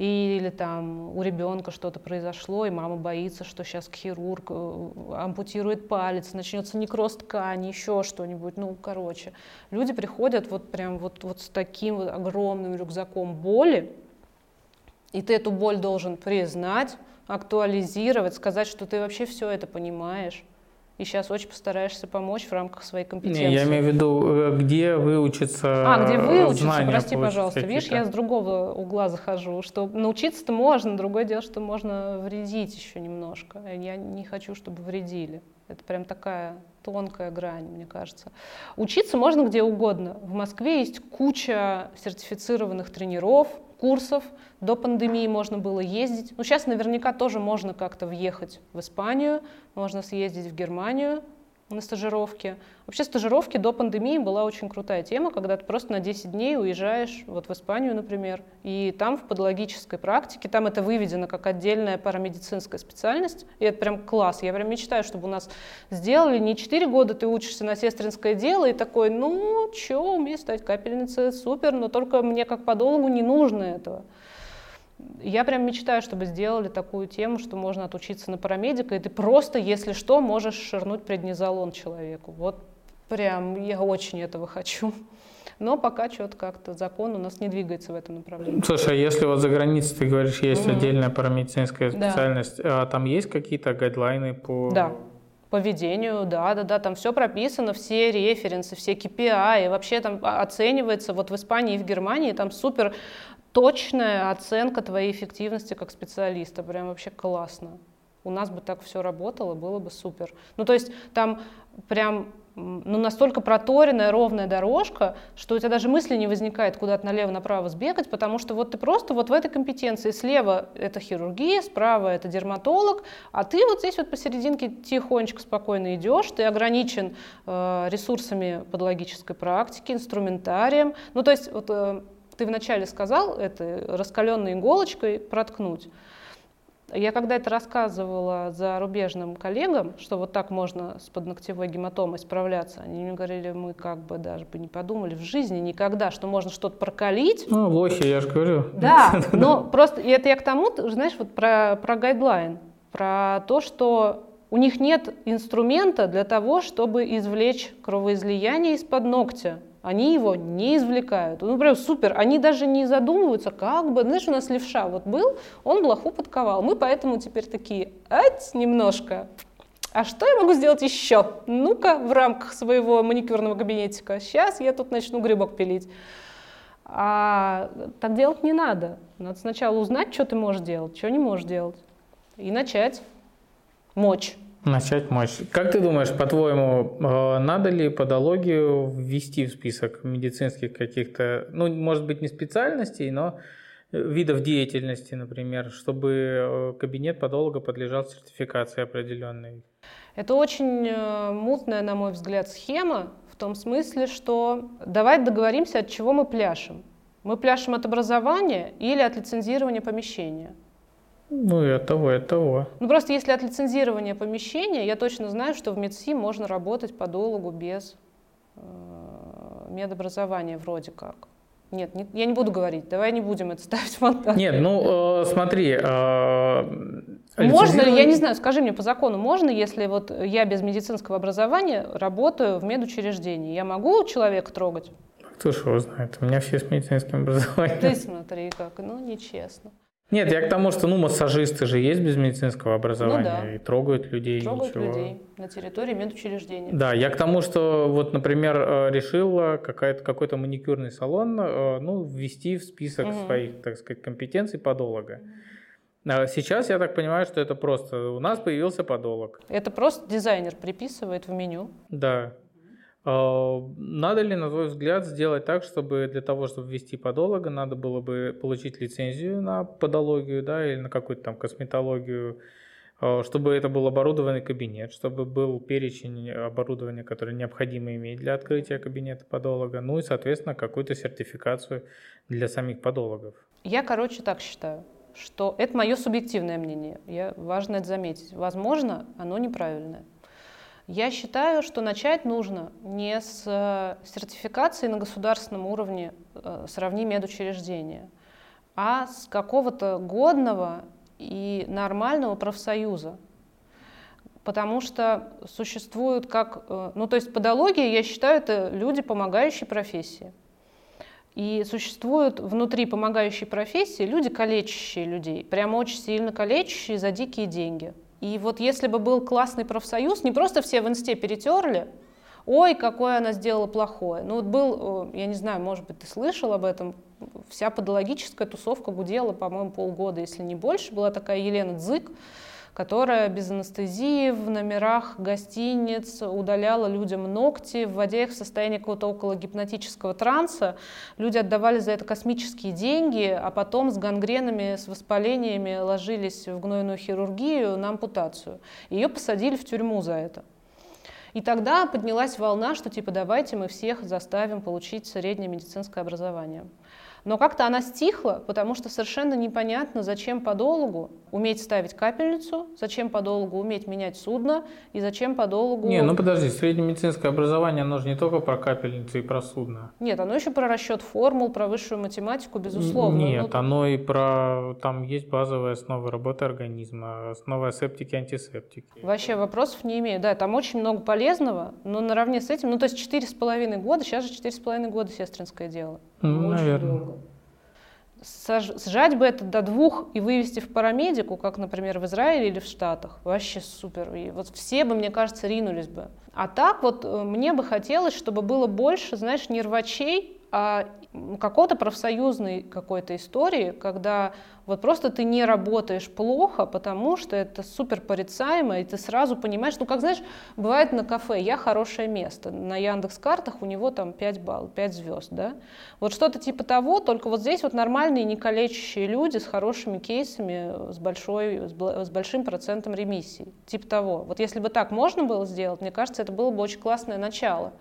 Speaker 3: Или там у ребенка что-то произошло, и мама боится, что сейчас хирург э, ампутирует палец, начнется некроз ткани, еще что-нибудь. Ну, короче, люди приходят вот прям вот, вот с таким вот огромным рюкзаком боли, и ты эту боль должен признать, актуализировать, сказать, что ты вообще все это понимаешь и сейчас очень постараешься помочь в рамках своей компетенции.
Speaker 2: Не, я имею в виду, э, где выучиться
Speaker 3: А, где выучиться,
Speaker 2: знания
Speaker 3: прости, пожалуйста. Видишь, я с другого угла захожу, что научиться-то можно, другое дело, что можно вредить еще немножко. Я не хочу, чтобы вредили. Это прям такая тонкая грань, мне кажется. Учиться можно где угодно. В Москве есть куча сертифицированных тренеров, курсов. До пандемии можно было ездить. Ну, сейчас наверняка тоже можно как-то въехать в Испанию, можно съездить в Германию на стажировки. Вообще стажировки до пандемии была очень крутая тема, когда ты просто на 10 дней уезжаешь вот в Испанию, например, и там в подологической практике, там это выведено как отдельная парамедицинская специальность, и это прям класс. Я прям мечтаю, чтобы у нас сделали не 4 года ты учишься на сестринское дело и такой, ну, что, умею стать капельницей, супер, но только мне как подологу не нужно этого. Я прям мечтаю, чтобы сделали такую тему, что можно отучиться на парамедика, и ты просто, если что, можешь ширнуть преднизолон человеку. Вот прям я очень этого хочу. Но пока что-то как-то закон у нас не двигается в этом направлении.
Speaker 2: Слушай, а если вот за границей, ты говоришь, есть mm-hmm. отдельная парамедицинская специальность, да. а там есть какие-то гайдлайны по...
Speaker 3: Да, по ведению, да, да, да, там все прописано, все референсы, все KPI, и вообще там оценивается, вот в Испании и в Германии там супер точная оценка твоей эффективности как специалиста. Прям вообще классно. У нас бы так все работало, было бы супер. Ну, то есть там прям ну, настолько проторенная, ровная дорожка, что у тебя даже мысли не возникает куда-то налево-направо сбегать, потому что вот ты просто вот в этой компетенции слева это хирургия, справа это дерматолог, а ты вот здесь вот посерединке тихонечко, спокойно идешь, ты ограничен э, ресурсами подологической практики, инструментарием. Ну, то есть вот э, ты вначале сказал, это раскаленной иголочкой проткнуть. Я когда это рассказывала зарубежным коллегам, что вот так можно с подногтевой гематомой справляться, они мне говорили, мы как бы даже бы не подумали в жизни никогда, что можно что-то прокалить.
Speaker 2: Ну, лохи, я же говорю.
Speaker 3: Да, но просто это я к тому, знаешь, вот про, про гайдлайн, про то, что у них нет инструмента для того, чтобы извлечь кровоизлияние из-под ногтя. Они его не извлекают. Ну, прям супер. Они даже не задумываются, как бы. Знаешь, у нас левша вот был, он блоху подковал. Мы поэтому теперь такие, ать, немножко. А что я могу сделать еще? Ну-ка, в рамках своего маникюрного кабинетика. Сейчас я тут начну грибок пилить. А так делать не надо. Надо сначала узнать, что ты можешь делать, что не можешь делать. И начать мочь.
Speaker 2: Начать мочь. Как ты думаешь, по-твоему, э, надо ли подологию ввести в список медицинских каких-то, ну, может быть, не специальностей, но видов деятельности, например, чтобы э, кабинет подолога подлежал сертификации определенной?
Speaker 3: Это очень э, мутная, на мой взгляд, схема в том смысле, что давай договоримся, от чего мы пляшем. Мы пляшем от образования или от лицензирования помещения?
Speaker 2: Ну и от того, и от того.
Speaker 3: Ну просто если от лицензирования помещения, я точно знаю, что в МедСи можно работать подологу без э, медобразования вроде как. Нет, не, я не буду говорить, давай не будем это ставить в монтаж.
Speaker 2: Нет, ну э, смотри. Э,
Speaker 3: можно ли, я не знаю, скажи мне по закону, можно, если вот я без медицинского образования работаю в медучреждении, я могу человека трогать?
Speaker 2: Кто ж его знает, у меня все с медицинским образованием.
Speaker 3: Ты смотри как, ну нечестно.
Speaker 2: Нет, я к тому, что ну массажисты же есть без медицинского образования ну, да. и трогают людей.
Speaker 3: Трогают ничего. людей на территории медучреждения.
Speaker 2: Да, я к тому, что вот, например, э, решила какой-то маникюрный салон э, ну, ввести в список угу. своих, так сказать, компетенций подолога. Угу. Сейчас я так понимаю, что это просто у нас появился подолог.
Speaker 3: Это просто дизайнер приписывает в меню.
Speaker 2: Да. А, надо ли, на твой взгляд, сделать так, чтобы для того, чтобы ввести подолога, надо было бы получить лицензию на подологию, да, или на какую-то там косметологию, а, чтобы это был оборудованный кабинет, чтобы был перечень оборудования, которое необходимо иметь для открытия кабинета подолога, ну и, соответственно, какую-то сертификацию для самих подологов.
Speaker 3: Я, короче, так считаю, что это мое субъективное мнение. Я, важно это заметить. Возможно, оно неправильное. Я считаю, что начать нужно не с э, сертификации на государственном уровне э, «Сравни медучреждения», а с какого-то годного и нормального профсоюза. Потому что существуют как... Э, ну, то есть подология, я считаю, это люди, помогающие профессии. И существуют внутри помогающей профессии люди, калечащие людей, прямо очень сильно калечащие за дикие деньги – и вот если бы был классный профсоюз, не просто все в инсте перетерли, ой, какое она сделала плохое. Ну вот был, я не знаю, может быть, ты слышал об этом, вся подологическая тусовка гудела, по-моему, полгода, если не больше. Была такая Елена Дзык, которая без анестезии в номерах гостиниц удаляла людям ногти, вводя их в состояние какого-то около гипнотического транса. Люди отдавали за это космические деньги, а потом с гангренами, с воспалениями ложились в гнойную хирургию на ампутацию. Ее посадили в тюрьму за это. И тогда поднялась волна, что типа давайте мы всех заставим получить среднее медицинское образование. Но как-то она стихла, потому что совершенно непонятно, зачем подологу уметь ставить капельницу, зачем подологу уметь менять судно и зачем подологу...
Speaker 2: Не, ну подожди, среднее медицинское образование, оно же не только про капельницу и про судно.
Speaker 3: Нет, оно еще про расчет формул, про высшую математику, безусловно.
Speaker 2: Нет, ну, оно и про... Там есть базовые основы работы организма, основы асептики, антисептики.
Speaker 3: Вообще вопросов не имею. Да, там очень много полезного, но наравне с этим, ну то есть четыре с половиной года, сейчас же четыре с половиной года сестринское дело.
Speaker 2: Ну, Очень наверное. долго.
Speaker 3: Сжать бы это до двух и вывести в парамедику, как, например, в Израиле или в Штатах, вообще супер. И вот все бы, мне кажется, ринулись бы. А так вот э, мне бы хотелось, чтобы было больше, знаешь, не рвачей, а какой-то профсоюзной какой-то истории, когда вот просто ты не работаешь плохо, потому что это супер порицаемо, и ты сразу понимаешь, ну как знаешь, бывает на кафе, я хорошее место, на Яндекс картах у него там 5 баллов, 5 звезд, да, вот что-то типа того, только вот здесь вот нормальные, не калечащие люди с хорошими кейсами, с, большой, с большим процентом ремиссий, типа того. Вот если бы так можно было сделать, мне кажется, это было бы очень классное начало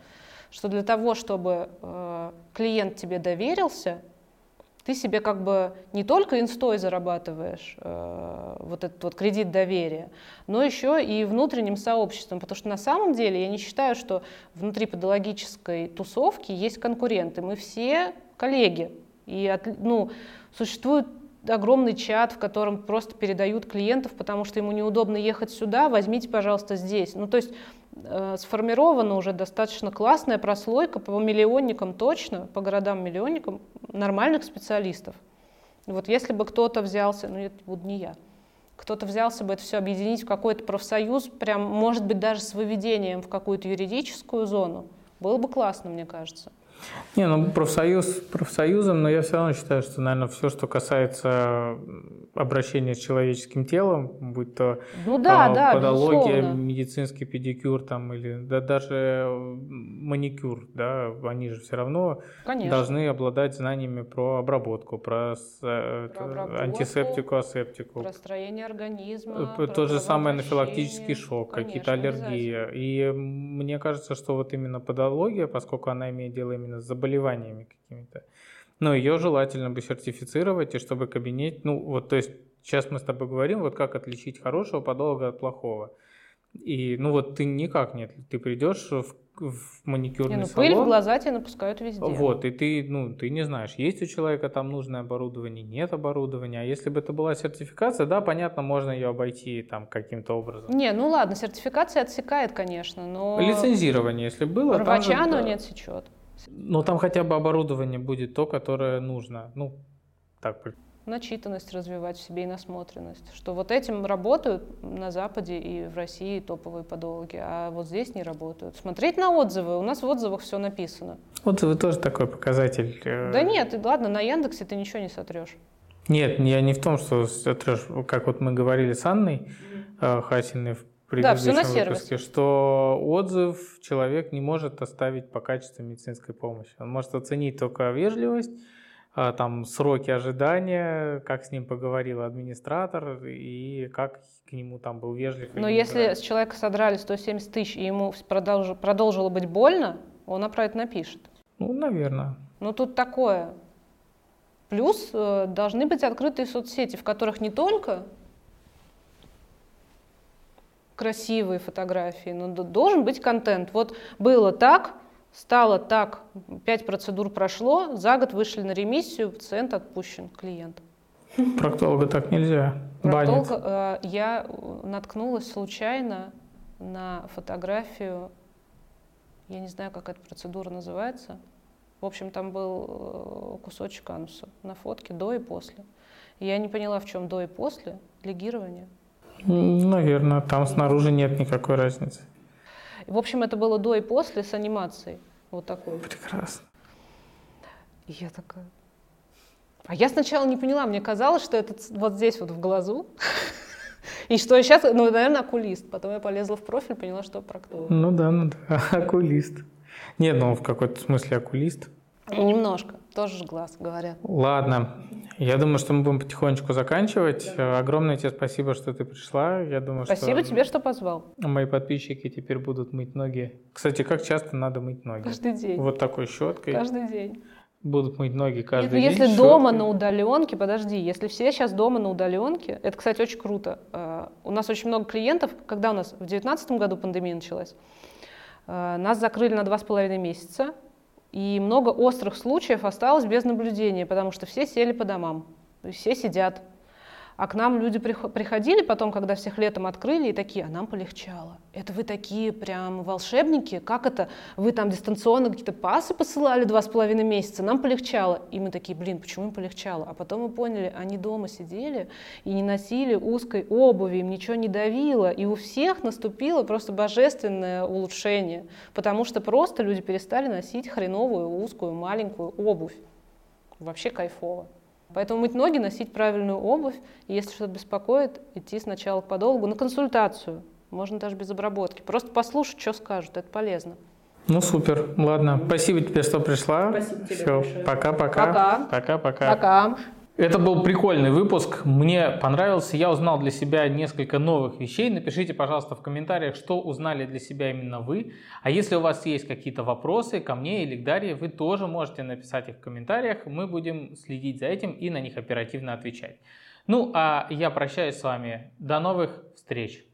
Speaker 3: что для того, чтобы э, клиент тебе доверился, ты себе как бы не только инстой зарабатываешь э, вот этот вот кредит доверия, но еще и внутренним сообществом, потому что на самом деле я не считаю, что внутри патологической тусовки есть конкуренты, мы все коллеги, и от, ну, существует огромный чат, в котором просто передают клиентов, потому что ему неудобно ехать сюда, возьмите, пожалуйста, здесь. Ну, то есть сформирована уже достаточно классная прослойка по миллионникам точно, по городам-миллионникам нормальных специалистов. Вот если бы кто-то взялся, ну это буду не я, кто-то взялся бы это все объединить в какой-то профсоюз, прям, может быть, даже с выведением в какую-то юридическую зону, было бы классно, мне кажется.
Speaker 2: Не, ну профсоюз профсоюзом, но я все равно считаю, что, наверное, все, что касается обращения с человеческим телом, будь то
Speaker 3: ну, да,
Speaker 2: а,
Speaker 3: да,
Speaker 2: подология,
Speaker 3: безусловно.
Speaker 2: медицинский педикюр там или да, даже маникюр, да, они же все равно
Speaker 3: Конечно.
Speaker 2: должны обладать знаниями про обработку, про, э,
Speaker 3: Про
Speaker 2: это,
Speaker 3: обработку,
Speaker 2: антисептику, асептику.
Speaker 3: Про строение организма.
Speaker 2: Э,
Speaker 3: про
Speaker 2: Тот же самый анафилактический шок, какие-то аллергии. И мне кажется, что вот именно подология, поскольку она имеет дело именно с заболеваниями какими-то, ну, ее желательно бы сертифицировать, и чтобы кабинет, ну, вот, то есть сейчас мы с тобой говорим, вот как отличить хорошего подолога от плохого. И, ну, вот ты никак нет, ты придешь в, в маникюрный
Speaker 3: Не, ну,
Speaker 2: салон,
Speaker 3: пыль в глаза тебе напускают везде.
Speaker 2: вот, и ты, ну, ты не знаешь, есть у человека там нужное оборудование, нет оборудования. А если бы это была сертификация, да, понятно, можно ее обойти там каким-то образом.
Speaker 3: Не, ну ладно, сертификация отсекает, конечно, но
Speaker 2: Лицензирование, если было,
Speaker 3: рвача оно
Speaker 2: да.
Speaker 3: не отсечет.
Speaker 2: Ну, там хотя бы оборудование будет то, которое нужно. Ну, так,
Speaker 3: Начитанность развивать в себе и насмотренность. Что вот этим работают на Западе и в России топовые подологи, а вот здесь не работают. Смотреть на отзывы. У нас в отзывах все написано.
Speaker 2: отзывы тоже такой показатель. э,
Speaker 3: Да нет, ладно, на Яндексе ты ничего не сотрешь.
Speaker 2: Нет, я не в том, что сотрешь, как вот мы говорили с Анной э, Хасиной в
Speaker 3: Да, всё на сервис.
Speaker 2: выпуске, что отзыв человек не может оставить по качеству медицинской помощи. Он может оценить только вежливость, а, там сроки ожидания, как с ним поговорил администратор и как к нему там был вежлив.
Speaker 3: Но если с человека содрали 170 тысяч и ему продолж- продолжило быть больно, он про это напишет.
Speaker 2: Ну, наверное.
Speaker 3: Ну тут такое. Плюс э, должны быть открытые соцсети, в которых не только красивые фотографии, но должен быть контент. Вот было так, стало так, пять процедур прошло, за год вышли на ремиссию, пациент отпущен, клиент.
Speaker 2: Проктолога так нельзя.
Speaker 3: Проктолога, э, я наткнулась случайно на фотографию, я не знаю, как эта процедура называется. В общем, там был э, кусочек ануса на фотке до и после. И я не поняла, в чем до и после легирование.
Speaker 2: Наверное, там снаружи нет никакой разницы.
Speaker 3: В общем, это было до и после с анимацией. Вот такой.
Speaker 2: Прекрасно.
Speaker 3: И я такая... А я сначала не поняла, мне казалось, что это вот здесь вот в глазу. И что я сейчас, ну, наверное, окулист. Потом я полезла в профиль, поняла, что проктолог.
Speaker 2: Ну да, ну да, окулист. Нет, ну в какой-то смысле окулист.
Speaker 3: Немножко, тоже ж глаз, говорят.
Speaker 2: Ладно, я думаю, что мы будем потихонечку заканчивать. Огромное тебе спасибо, что ты пришла. Я думаю,
Speaker 3: Спасибо
Speaker 2: что
Speaker 3: тебе, что позвал.
Speaker 2: мои подписчики теперь будут мыть ноги. Кстати, как часто надо мыть ноги?
Speaker 3: Каждый день.
Speaker 2: Вот такой щеткой.
Speaker 3: Каждый день.
Speaker 2: Будут мыть ноги
Speaker 3: Нет,
Speaker 2: каждый
Speaker 3: ну,
Speaker 2: день.
Speaker 3: если дома на удаленке, подожди, если все сейчас дома на удаленке, это, кстати, очень круто. Э, У нас очень много клиентов, когда у нас в 2019 году пандемия началась, э, нас закрыли на два с половиной месяца, и много острых случаев осталось без наблюдения, потому что все сели по домам, все сидят. А к нам люди прих- приходили потом, когда всех летом открыли, и такие, а нам полегчало. Это вы такие прям волшебники? Как это? Вы там дистанционно какие-то пасы посылали два с половиной месяца, нам полегчало. И мы такие, блин, почему им полегчало? А потом мы поняли, они дома сидели и не носили узкой обуви, им ничего не давило. И у всех наступило просто божественное улучшение, потому что просто люди перестали носить хреновую, узкую, маленькую обувь. Вообще кайфово. Поэтому мыть ноги, носить правильную обувь, и если что-то беспокоит, идти сначала к подологу на консультацию. Можно даже без обработки. Просто послушать, что скажут, это полезно.
Speaker 2: Ну супер, ладно. Спасибо тебе, что пришла.
Speaker 3: Спасибо тебе
Speaker 2: Все,
Speaker 3: большое.
Speaker 2: пока-пока.
Speaker 3: Пока.
Speaker 2: Пока-пока.
Speaker 3: Пока.
Speaker 2: Это был прикольный выпуск, мне понравился, я узнал для себя несколько новых вещей. Напишите, пожалуйста, в комментариях, что узнали для себя именно вы. А если у вас есть какие-то вопросы ко мне или к Дарье, вы тоже можете написать их в комментариях. Мы будем следить за этим и на них оперативно отвечать. Ну, а я прощаюсь с вами. До новых встреч!